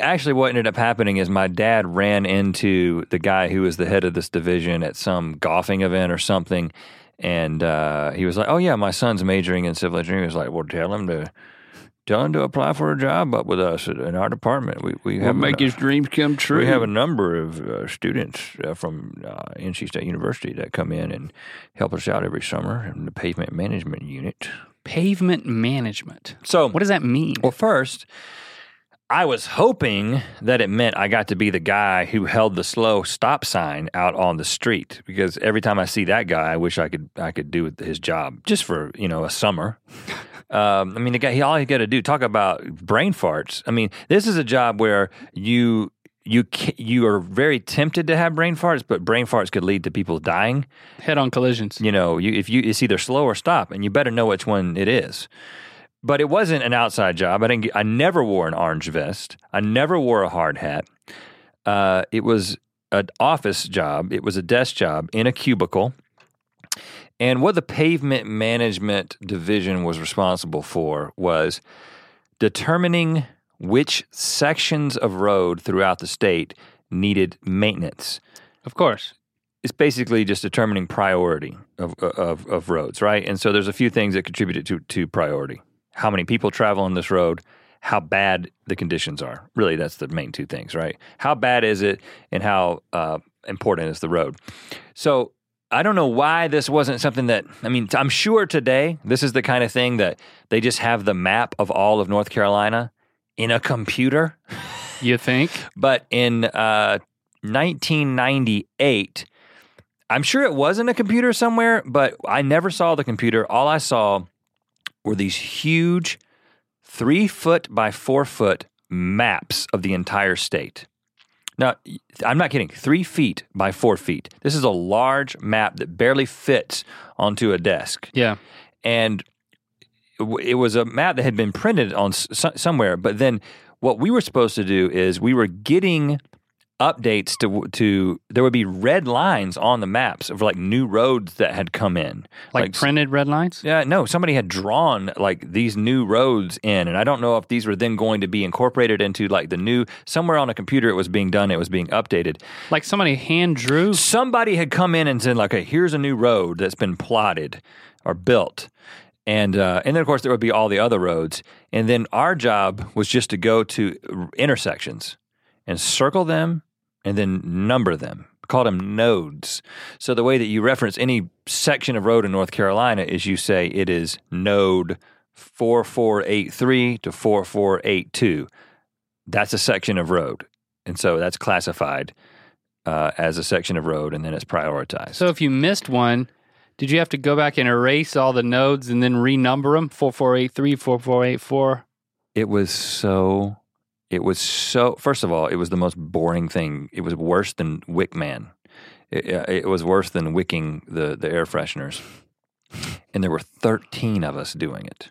actually, what ended up happening is my dad ran into the guy who was the head of this division at some golfing event or something, and uh, he was like, "Oh yeah, my son's majoring in civil engineering." He was like, "Well, tell him to." Tell him to apply for a job up with us in our department. We we have a- dreams come true. we have a number of uh, students uh, from uh, NC State University that come in and help us out every summer in the pavement management unit. pavement management. So What does that mean? well, first, I was hoping that it meant I got to be the guy who held the slow stop sign out on the street because every time I see that guy, I wish I could I could do his job just for you know a summer. Um, I mean, the guy he all he got to do talk about brain farts. I mean, this is a job where you you you are very tempted to have brain farts, but brain farts could lead to people dying Head-on collisions. you know, you, if you it's either slow or stop, and you better know which one it is. But it wasn't an outside job. I didn't. Get, I never wore an orange vest. I never wore a hard hat. Uh, it was an office job. It was a desk job in a cubicle. And what the pavement management division was responsible for was determining which sections of road throughout the state needed maintenance Of course. it's basically just determining priority of, of, of roads, right? And so there's a few things that contributed to, to priority. How many people travel on this road, how bad the conditions are. Really, that's the main two things, right? How bad is it and how uh, important is the road? So I don't know why this wasn't something that I mean. I'm sure today this is the kind of thing that they just have the map of all of North Carolina in a computer. You think? But in uh, 1998, I'm sure it was in a computer somewhere, but I never saw the computer. All I saw were these huge three foot by four foot maps of the entire state. Now, I'm not kidding, three feet by four feet. This is a large map that barely fits onto a desk. Yeah. And it was a map that had been printed on somewhere, but then what we were supposed to do is we were getting updates to to there would be red lines on the maps of like new roads that had come in. Like, like printed red lines? Yeah no somebody had drawn like these new roads in and i don't know if these were then going to be incorporated into like the new somewhere on a computer it was being done it was being updated. Like somebody hand drew? Somebody had come in and said like okay here's a new road that's been plotted or built and uh, and then of course there would be all the other roads and then our job was just to go to intersections and circle them and then number them. Call them nodes. So the way that you reference any section of road in North Carolina is you say it is node 4483 to 4482. That's a section of road. And so that's classified uh, as a section of road and then it's prioritized. So if you missed one, did you have to go back and erase all the nodes and then renumber them? 4483, 4484? It was so it was so. First of all, it was the most boring thing. It was worse than Wickman. It, it was worse than wicking the the air fresheners. And there were thirteen of us doing it.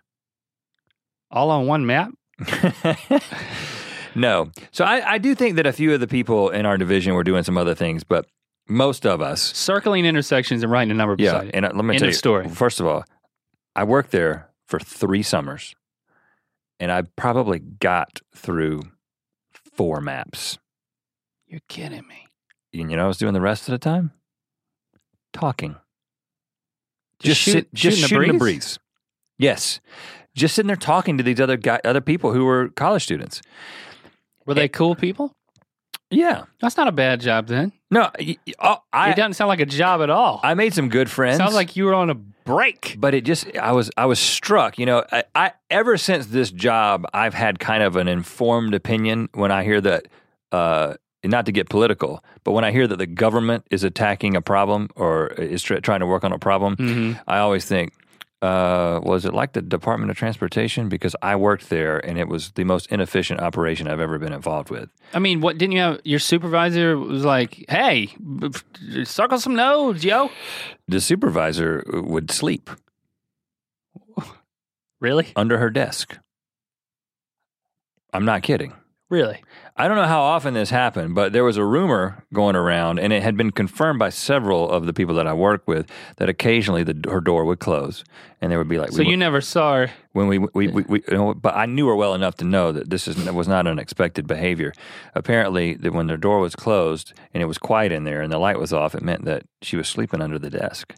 All on one map. no. So I, I do think that a few of the people in our division were doing some other things, but most of us circling intersections and writing a number beside yeah, and uh, let me End tell you, story. First of all, I worked there for three summers and I probably got through four maps. You're kidding me. And you know, I was doing the rest of the time talking, just, just shoot, sit, just shooting, shooting the, breeze? breeze. Yes, just sitting there talking to these other guy, other people who were college students. Were they cool people? Yeah, that's not a bad job then. No, oh, I, it doesn't sound like a job at all. I made some good friends. Sounds like you were on a break. But it just, I was, I was struck. You know, I, I ever since this job, I've had kind of an informed opinion when I hear that. Uh, not to get political, but when I hear that the government is attacking a problem or is tr- trying to work on a problem, mm-hmm. I always think, uh, was it like the Department of Transportation? Because I worked there and it was the most inefficient operation I've ever been involved with. I mean, what didn't you have? Your supervisor was like, "Hey, circle some nodes, yo." The supervisor would sleep. Really? Under her desk. I'm not kidding. Really? I don't know how often this happened, but there was a rumor going around, and it had been confirmed by several of the people that I work with that occasionally the, her door would close, and there would be like. So we, you never saw her when we we, we, we you know, but I knew her well enough to know that this is was not unexpected behavior. Apparently, that when their door was closed and it was quiet in there and the light was off, it meant that she was sleeping under the desk.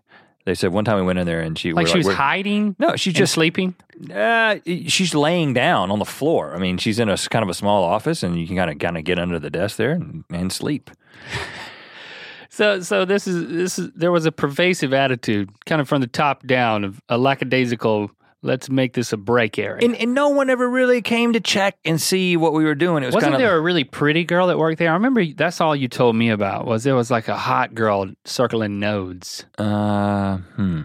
They said one time we went in there and she like she like, was hiding. No, she's just sleeping. Uh, she's laying down on the floor. I mean, she's in a kind of a small office, and you can kind of kind of get under the desk there and, and sleep. So, so this is this is there was a pervasive attitude, kind of from the top down, of a lackadaisical let's make this a break area. And, and, no one ever really came to check and see what we were doing. It was Wasn't kinda, there a really pretty girl that worked there? I remember that's all you told me about was there was like a hot girl circling nodes. Uh, hmm.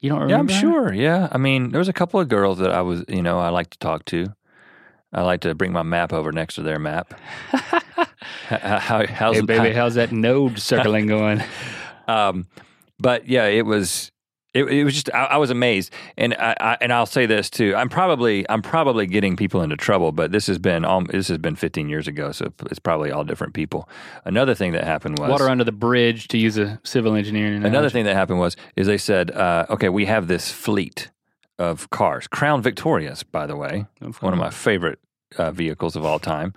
You don't remember? Yeah, I'm sure. Yeah. I mean, there was a couple of girls that I was, you know, I like to talk to. I like to bring my map over next to their map. how, how's, hey, baby, how, how's that node circling going? um, but yeah, it was it, it was just I, I, was amazed, and I, I, and I'll say this too. I'm probably I'm probably getting people into trouble, but this has been um, this has been 15 years ago, so it's probably all different people. Another thing that happened was water under the bridge, to use a civil engineering. Analogy. Another thing that happened was is they said, uh, okay, we have this fleet of cars, Crown Victorias, by the way, one of my favorite uh, vehicles of all time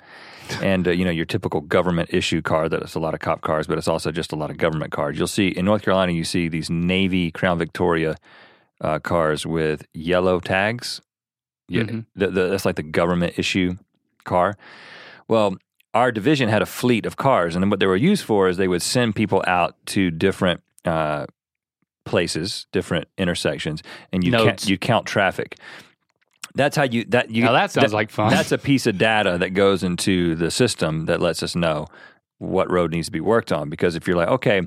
and uh, you know your typical government issue car that is a lot of cop cars, but it's also just a lot of government cars. You'll see in North Carolina, you see these Navy Crown Victoria uh, cars with yellow tags. Yeah, mm-hmm. the, the, that's like the government issue car. Well, our division had a fleet of cars, and what they were used for is they would send people out to different uh, places, different intersections, and you count, you count traffic. That's how you that you Now that sounds like fun. That's a piece of data that goes into the system that lets us know what road needs to be worked on. Because if you're like, okay,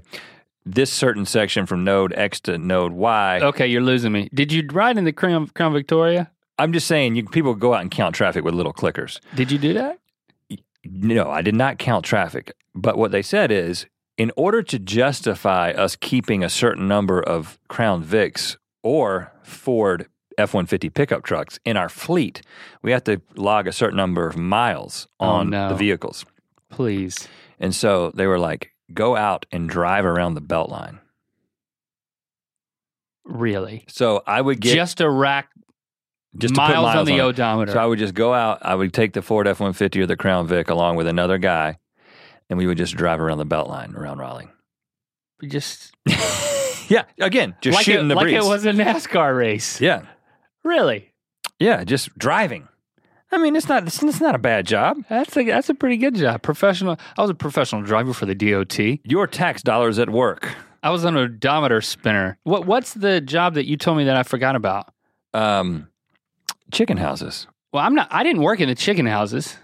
this certain section from node X to node Y, Okay, you're losing me. Did you ride in the Crown, Crown Victoria? I'm just saying, you people go out and count traffic with little clickers. Did you do that? No, I did not count traffic. But what they said is, in order to justify us keeping a certain number of Crown Vics or Ford F 150 pickup trucks in our fleet, we have to log a certain number of miles Oh, on no. the vehicles. Please. And so they were like, go out and drive around the Beltline. Really? So I would get just to rack just to put miles, on the it. odometer. So I would just go out. I would take the Ford F one fifty or the Crown Vic along with another guy, and we would just drive around the Beltline around Raleigh. just Yeah, again, just like shooting it, the like it was a NASCAR race. yeah, Really? yeah, just driving. I mean, it's not it's, it's not a bad job. That's a that's a pretty good job. Professional. I was a professional driver for the DOT. Your tax dollars at work. I was an odometer spinner. What what's the job that you told me that I forgot about? Um, chicken houses. Well, I'm not. I didn't work in the chicken houses.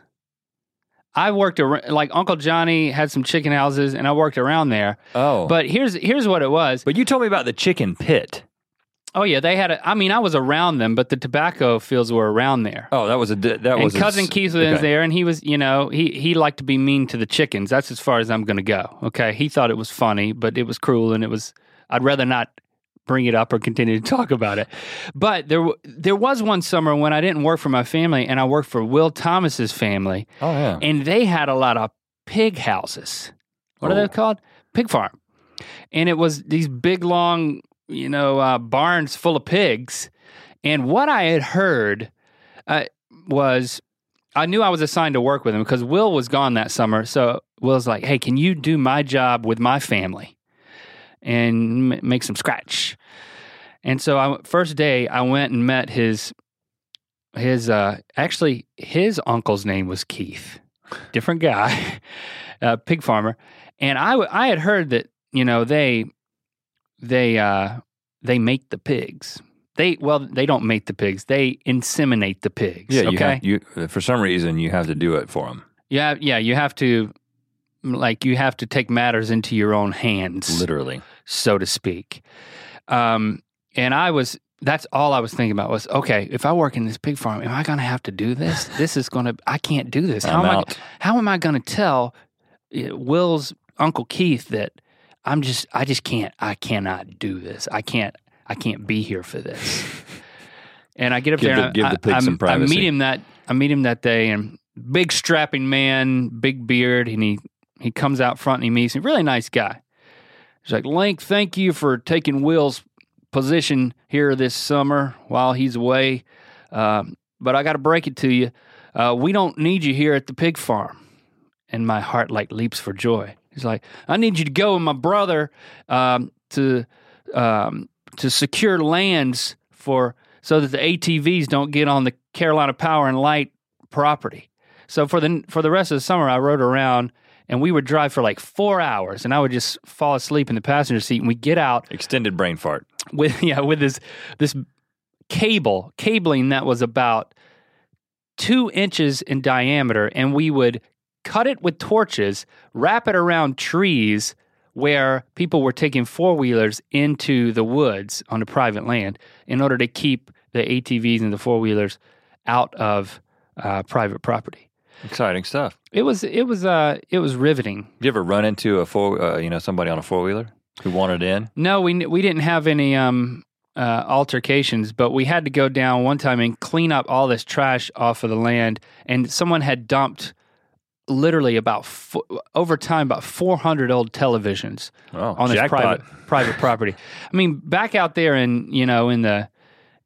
I worked around, like Uncle Johnny had some chicken houses, and I worked around there. Oh, But here's here's what it was. but you told me about the chicken pit. Oh yeah, they had. A, I mean, I was around them, but the tobacco fields were around there. Oh, that was a that and was a cousin s- Keith was okay. there, and he was, you know, he he liked to be mean to the chickens. That's as far as I'm going to go. Okay, he thought it was funny, but it was cruel, and it was. I'd rather not bring it up or continue to talk about it. But there there was one summer when I didn't work for my family, and I worked for Will Thomas's family, Oh yeah. and they had a lot of pig houses. What are Oh. they called? Pig farm. And it was these big, long, you know, uh, barns full of pigs. And what I had heard uh, was I knew I was assigned to work with him because Will was gone that summer. So Will's like, hey, can you do my job with my family and m- make some scratch? And so I first day I went and met his his uh actually his uncle's name was Keith. Different guy, uh, pig farmer. And I w- I had heard that, you know, they they uh they make the pigs. They well, they don't make the pigs. They inseminate the pigs. Yeah, you okay. have, you for some reason you have to do it for them. yeah, yeah. You have to, like, you have to take matters into your own hands, Literally. so to speak. Um, and I was. That's all I was thinking about was okay. If I work in this pig farm, am I going to have to do this? This is going to. I can't do this. How I'm am I? out. How am I going to tell uh, Will's uncle Keith that I'm just. I just can't. I cannot do this. I can't. I can't be here for this. And I get up Give there the- and give I, the pig I, some I meet him that I meet him that day and big strapping man, big beard, and he he comes out front and he meets me. Really nice guy. He's like, Link, thank you for taking Will's position here this summer while he's away. Um, but I got to break it to you. Uh, we don't need you here at the pig farm. And my heart like leaps for joy. He's like, I need you to go with my brother um, to um, to secure lands for so that the ATVs don't get on the Carolina Power and Light property. So for the for the rest of the summer, I rode around and we would drive for like four hours, and I would just fall asleep in the passenger seat. And we get out Extended brain fart. with yeah with this this cable cabling that was about two inches in diameter, and we would cut it with torches, wrap it around trees where people were taking four wheelers into the woods on the private land in order to keep the ATVs and the four wheelers out of uh, private property. Exciting stuff. It was it was uh it was riveting. Did you ever run into a four, uh, you know, somebody on a four wheeler who wanted in? No, we we didn't have any um, uh, altercations, but we had to go down one time and clean up all this trash off of the land. And someone had dumped literally about over time about 400 old televisions Oh, on this jackpot. private private property. I mean, back out there in you know in the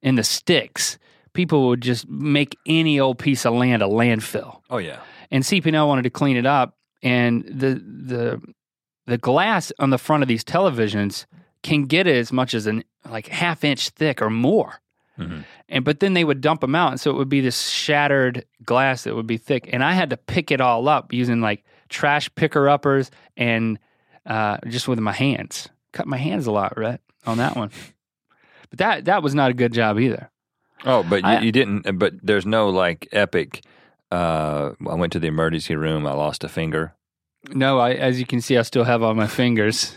in the sticks, people would just make any old piece of land a landfill Oh yeah. and CP&L wanted to clean it up, and the the the glass on the front of these televisions can get as much as an like half inch thick or more. Mhm. And but then they would dump them out, and so it would be this shattered glass that would be thick, and I had to pick it all up using like trash picker uppers and uh, just with my hands cut my hands a lot, right, on that one. But that that was not a good job either. Oh, but you, I- you didn't. But there's no like epic. Uh, I went to the emergency room. I lost a finger. No, I, as you can see, I still have all my fingers,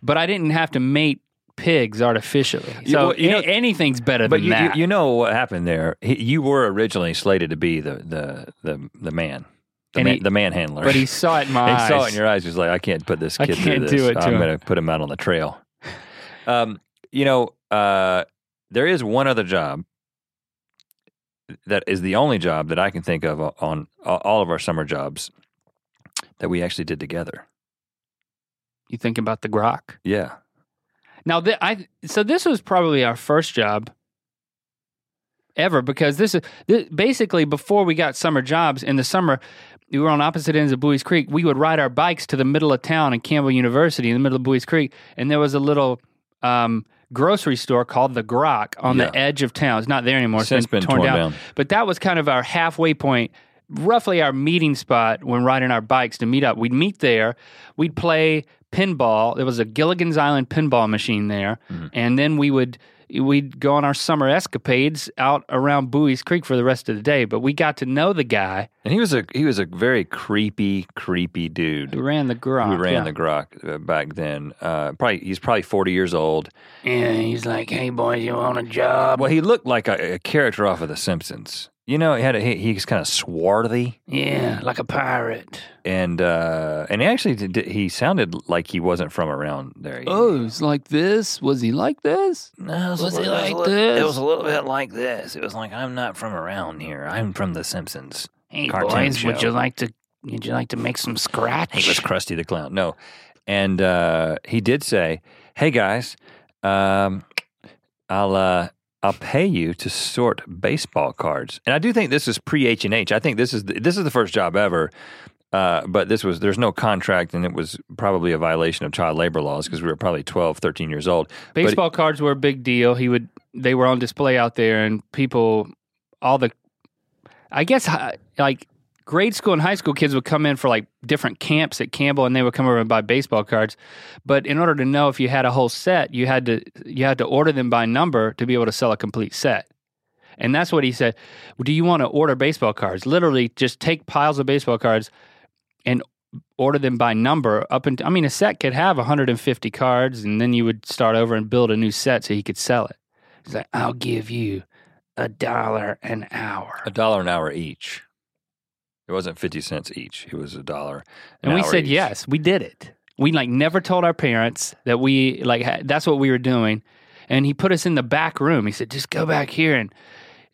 but I didn't have to mate pigs artificially. So well, you know- anything's better But than you, you, that. you know what happened there. He, you were originally slated to be the the the, the man, the man, he- the man handler. but he saw it in my he eyes. saw it in your eyes. He was like, I can't put this kid I can't through do it I'm going to put him out on the trail. Um, you know, uh, there is one other job that is the only job that I can think of on all of our summer jobs that we actually did together. You think about the grok. Yeah. Now, th- I so this was probably our first job ever because this is this, basically before we got summer jobs in the summer. We were on opposite ends of Buies Creek. We would ride our bikes to the middle of town in Campbell University, in the middle of Buies Creek, and there was a little um, grocery store called the Grok on Yeah. the edge of town. It's not there anymore. It's Since been torn down. But that was kind of our halfway point, roughly our meeting spot when riding our bikes to meet up. We'd meet there. We'd play pinball. There was a Gilligan's Island pinball machine there, Mm-hmm. and then we would we'd go on our summer escapades out around Buies Creek for the rest of the day. But we got to know the guy And he was a he was a very creepy, creepy dude who ran the garage. who ran yeah. the Grok uh, back then. Uh, probably he's probably forty years old. And he's like, "Hey boys, you want a job?" Well, he looked like a, a character off of The Simpsons. You know, he had a, he, he's kind of swarthy, Yeah, like a pirate. and uh, and he actually did, he sounded like he wasn't from around there. He- Oh, it's like this. Was he like this? no, it was, was he little- it was like little- this? It was a little bit like this. It was like I'm not from around here. I'm from The Simpsons. Hey boys, would you like to? Would you like to make some scratch? He was Krusty the Clown. No, and uh, he did say, "Hey guys, um, I'll uh, I'll pay you to sort baseball cards." And I do think this is pre H and H. I think this is the, this is the first job ever. Uh, but this was there's no contract, and it was probably a violation of child labor laws because we were probably 12, 13 years old. But- Baseball cards were a big deal. He would. They were on display out there, and people, all the, I guess, like grade school and high school kids would come in for like different camps at Campbell, and they would come over and buy baseball cards. But in order to know if you had a whole set, you had to you had to order them by number to be able to sell a complete set. And that's what he said. Do you want to order baseball cards? Literally, just take piles of baseball cards and order them by number up and I mean a set could have 150 cards and then you would start over and build a new set so he could sell it. He's like, I'll give you a dollar an hour. A dollar an hour each. It wasn't fifty cents each. It was a dollar. an And we said each. yes, we did it. We like never told our parents that we like ha- that's what we were doing. And he put us in the back room. He said, "Just go back here." And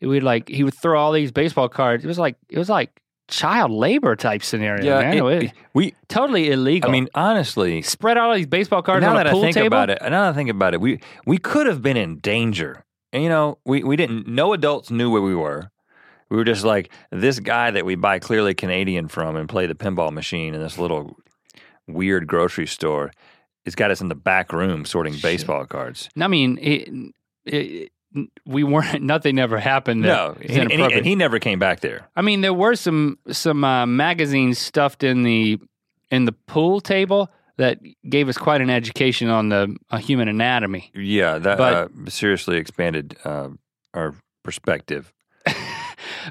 we'd like he would throw all these baseball cards. It was like it was like child labor type scenario. Yeah, man. it- It- we. totally illegal. I mean, honestly, spread out all these baseball cards now on that a pool I think table. about it, now that I think about it, we we could have been in danger. And you know, we we didn't. No adults knew where we were. We were just like this guy that we buy clearly Canadian from and play the pinball machine in this little weird grocery store. It's got us in the back room sorting Shit. baseball cards. I mean, it, it, we weren't. Nothing ever happened. No, and, and he, and he never came back there. I mean, there were some some uh, magazines stuffed in the in the pool table that gave us quite an education on the uh, human anatomy. Yeah, that But- uh, seriously expanded uh, our perspective.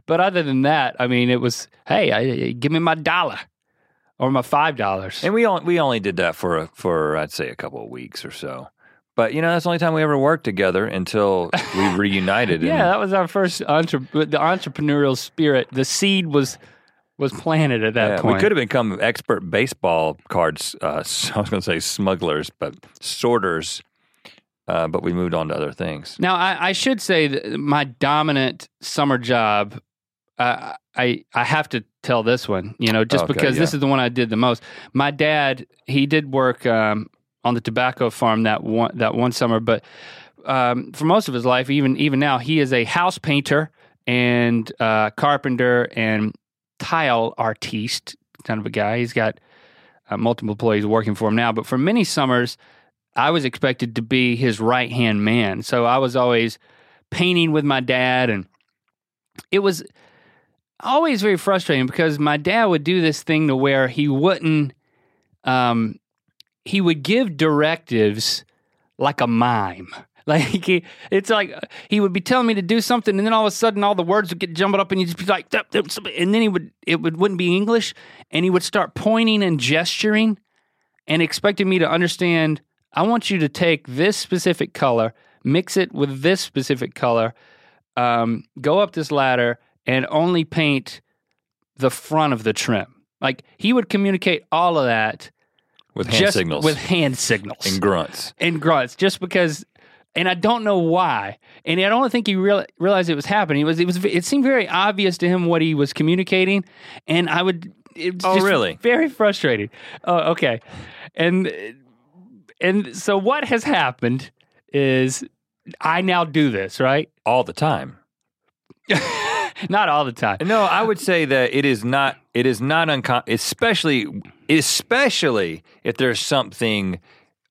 But other than that, I mean, it was hey, I, give me my dollar or my five dollars. And we only we only did that for a, for I'd say a couple of weeks or so. But you know that's the only time we ever worked together until we reunited. Yeah, and, that was our first entre- the entrepreneurial spirit. The seed was was planted at that yeah, point. we could have become expert baseball cards. Uh, I was going to say smugglers, but sorters. Uh, but we moved on to other things. Now, I, I should say that my dominant summer job, uh, I I have to tell this one, you know, just Okay, because this is the one I did the most. My dad, he did work um, on the tobacco farm that one that one summer, but um, for most of his life, even even now, he is a house painter and uh, carpenter and tile artiste kind of a guy. He's got uh, multiple employees working for him now, but for many summers, I was expected to be his right hand man. So I was always painting with my dad, and it was always very frustrating because my dad would do this thing to where he wouldn't, um, he would give directives like a mime. Like he, it's like he would be telling me to do something, and then all of a sudden, all the words would get jumbled up, and he'd just be like, and then he would it would wouldn't be English, and he would start pointing and gesturing, and expecting me to understand. I want you to take this specific color, mix it with this specific color, um, go up this ladder, and only paint the front of the trim. Like he would communicate all of that with hand just signals with hand signals and grunts. and grunts just because and I don't know why. And I don't think he real, realized it was happening. It was it was it seemed very obvious to him what he was communicating and I would it was Oh, just really? very frustrating. Oh, okay. And and so what has happened is I now do this, right? all the time. Not all the time. No, I would say that it is not. It is not uncommon, especially especially if there's something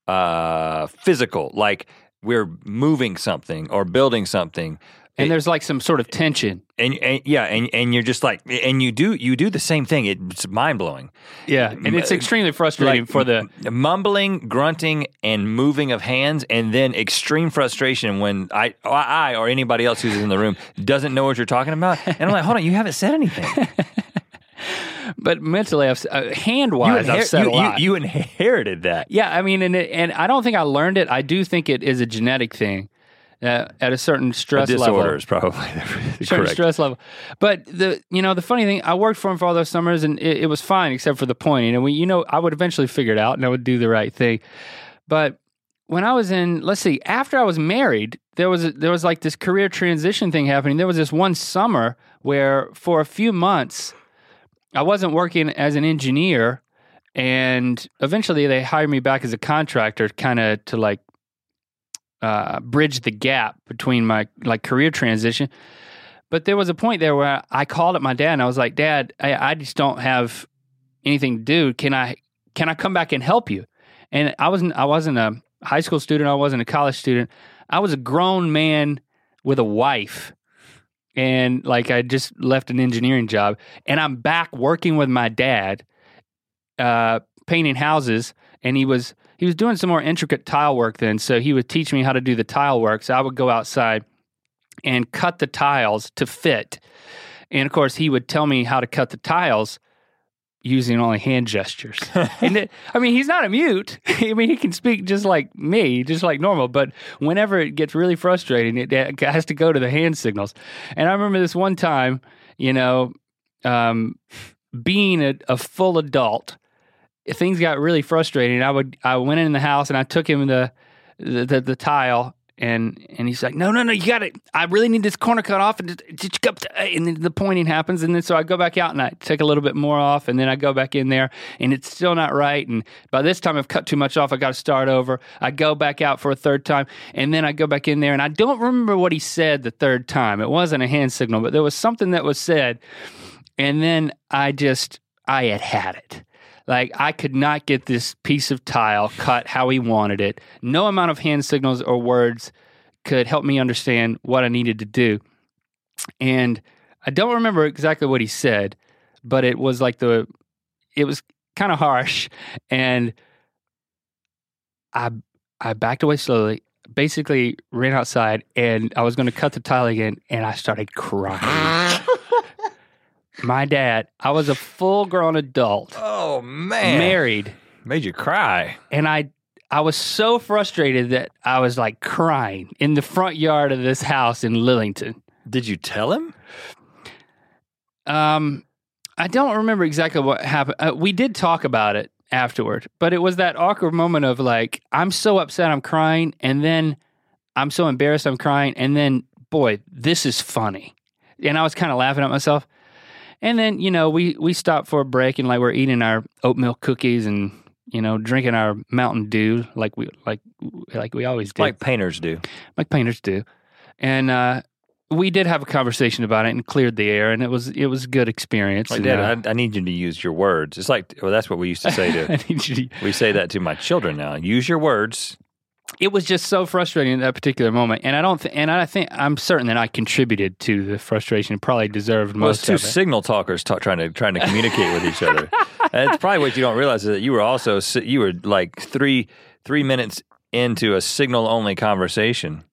uh, physical, like we're moving something or building something, And there's like some sort of tension. and, and yeah, and and you're just like, and you do you do the same thing. It's mind blowing. Yeah. And it's extremely frustrating for the mumbling, grunting, and moving of hands, and then extreme frustration when I, I or anybody else who's in the room doesn't know what you're talking about, and I'm like, hold on, you haven't said anything. but mentally I've uh, hand wise I've said you, a lot. you, you inherited that. Yeah, I mean, and it, and I don't think I learned it. I do think it is a genetic thing uh, at a certain A stress disorder level. is probably the Certain correct. stress level, but the you know the funny thing, I worked for him for all those summers, and it, it was fine except for the pointing. And we, you know, I would eventually figure it out, and I would do the right thing. But when I was in, let's see, after I was married, there was a, there was like this career transition thing happening. There was this one summer where for a few months, I wasn't working as an engineer, and eventually they hired me back as a contractor, kind of to like uh, bridge the gap between my like career transition. But there was a point there where I called up my dad and I was like, "Dad, I, I just don't have anything to do. Can I can I come back and help you?" And I wasn't I wasn't a high school student. I wasn't a college student. I was a grown man with a wife, and like I just left an engineering job, and I'm back working with my dad, uh, painting houses, and he was he was doing some more intricate tile work then. So he would teach me how to do the tile work. So I would go outside and cut the tiles to fit. And of course, he would tell me how to cut the tiles using only hand gestures. and it, I mean, he's not a mute. I mean, he can speak just like me, just like normal. But whenever it gets really frustrating, it, it has to go to the hand signals. And I remember this one time, you know, um, being a, a full adult, things got really frustrating. I would I went in the house and I took him the the, the, the tile and and he's like, no, no, no, you got it. I really need this corner cut off, and just, to- uh, and then the pointing happens, and then so I go back out and I take a little bit more off, and then I go back in there, and it's still not right. And by this time, I've cut too much off. I got to start over. I go back out for a third time, and then I go back in there, and I don't remember what he said the third time. It wasn't a hand signal, but there was something that was said, and then I just I had had it. Like I could not get this piece of tile cut how he wanted it. No amount of hand signals or words could help me understand what I needed to do. And I don't remember exactly what he said, but it was like the it was kind of harsh and I I backed away slowly, basically ran outside and I was going to cut the tile again and I started crying. My dad, I was a full-grown adult, Oh man, married, made you cry. and I I was so frustrated that I was like crying in the front yard of this house in Lillington. Did you tell him? Um, I don't remember exactly what happened. Uh, we did talk about it afterward, but it was that awkward moment of like, I'm so upset, I'm crying, and then I'm so embarrassed, I'm crying, and then boy, this is funny, and I was kind of laughing at myself. And then you know we we stopped for a break and like we're eating our oatmeal cookies and you know drinking our Mountain Dew like we like like we always do Like painters do. like painters do. And uh, we did have a conversation about it and cleared the air, and it was it was a good experience. Like, Dad, uh, I, I need you to use your words. It's like, well, that's what we used to say to. I need you to- we say that to my children now. Use your words. It was just so frustrating at that particular moment, and I don't th- and I think I'm certain that I contributed to the frustration. Probably deserved Well, it's most two of it. signal talkers ta- trying to trying to communicate with each other. It's probably what you don't realize is that you were also you were like three three minutes into a signal only conversation,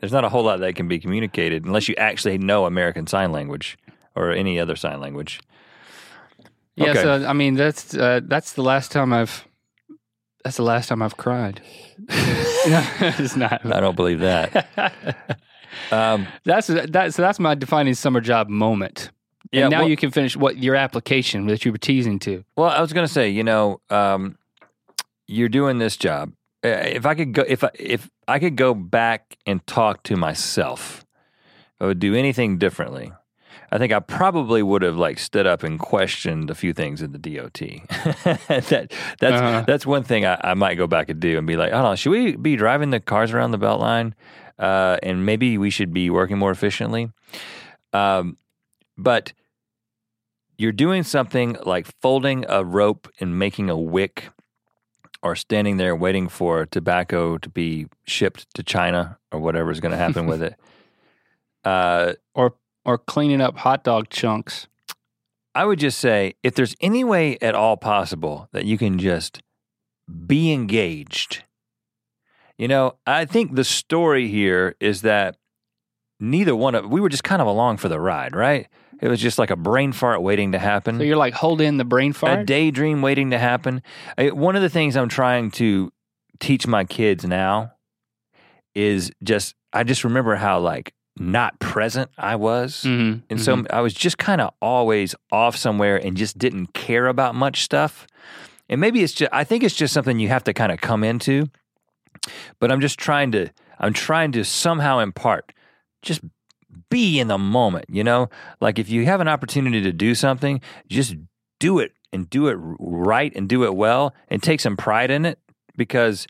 there's not a whole lot that can be communicated unless you actually know American Sign Language or any other sign language. Yeah, Okay. so I mean that's uh, that's the last time I've that's the last time I've cried. it's not. I don't believe that. Um, That's that. So that's my defining summer job moment. Yeah, and now well- you can finish what your application that you were teasing to. Well, I was going to say, you know, um, you're doing this job. If I could go, if I, if I could go back and talk to myself, I would do anything differently. I think I probably would have like stood up and questioned a few things in the DOT. that that's Uh-huh. that's one thing I, I might go back and do and be like, on, should we be driving the cars around the belt line? Uh, and maybe we should be working more efficiently. Um, but you're doing something like folding a rope and making a wick or standing there waiting for tobacco to be shipped to China or whatever is going to happen with it. Uh, or or cleaning up hot dog chunks. I would just say if there's any way at all possible that you can just be engaged. You know, I think the story here is that neither one of we were just kind of along for the ride, right? It was just like a brain fart waiting to happen. So you're like holding the brain fart. a daydream waiting to happen. I, one of the things I'm trying to teach my kids now is just I just remember how like not present I was. Mhm, And so mhm. I was just kind of always off somewhere and just didn't care about much stuff. And maybe it's just I think it's just something you have to kind of come into. But I'm just trying to I'm trying to somehow impart just be in the moment, you know? Like if you have an opportunity to do something, just do it and do it right and do it well and take some pride in it because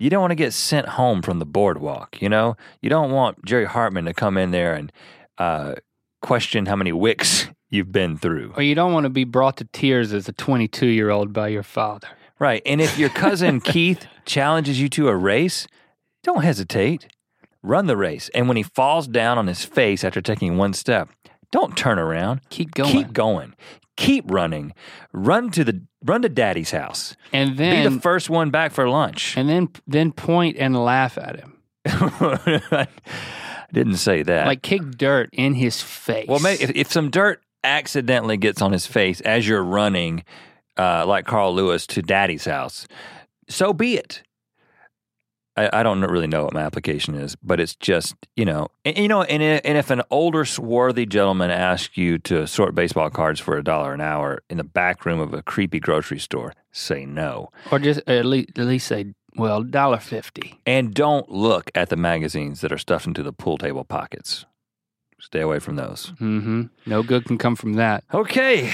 you don't want to get sent home from the boardwalk, you know? You don't want Jerry Hartman to come in there and uh, question how many wicks you've been through. or you don't want to be brought to tears as a 22 year old by your father. Right. And if your cousin Keith challenges you to a race, don't hesitate. Run the race. And when he falls down on his face after taking one step, don't turn around. Keep going. Keep going. Keep running. Run to the run to daddy's house. and then Be the first one back for lunch. and then then point and laugh at him. I didn't say that. Like kick dirt in his face. Well, maybe if, if some dirt accidentally gets on his face as you're running, uh, like Carl Lewis to Daddy's house, so be it. I, I don't really know what my application is, but it's just you know, and, you know, and, and if an older swarthy gentleman asks you to sort baseball cards for a dollar an hour in the back room of a creepy grocery store, say no, or just at least at least say, well, dollar fifty. and don't look at the magazines that are stuffed into the pool table pockets. Stay away from those. Mm-hmm. No good can come from that. Okay.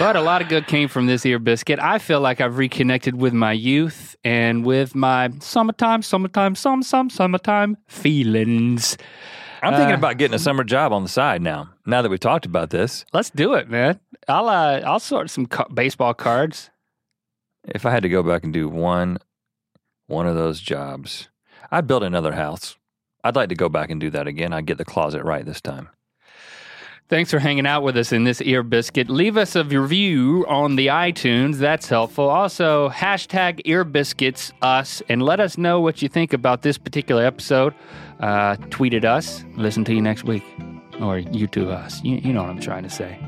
But a lot of good came from this ear biscuit. I feel like I've reconnected with my youth and with my summertime, summertime, some, some, summertime feelings. I'm thinking Uh, about getting a summer job on the side now. Now that we've talked about this, Let's do it, man. I'll uh, I'll sort some ca- baseball cards. if I had to go back and do one, one of those jobs, I'd build another house. I'd like to go back and do that again. I'd get the closet right this time. Thanks for hanging out with us in this ear biscuit. Leave us a review on the iTunes. That's helpful. Also, hashtag ear biscuits us and let us know what you think about this particular episode. Uh, tweet at us. Listen to you next week. Or you to us. You, you know what I'm trying to say.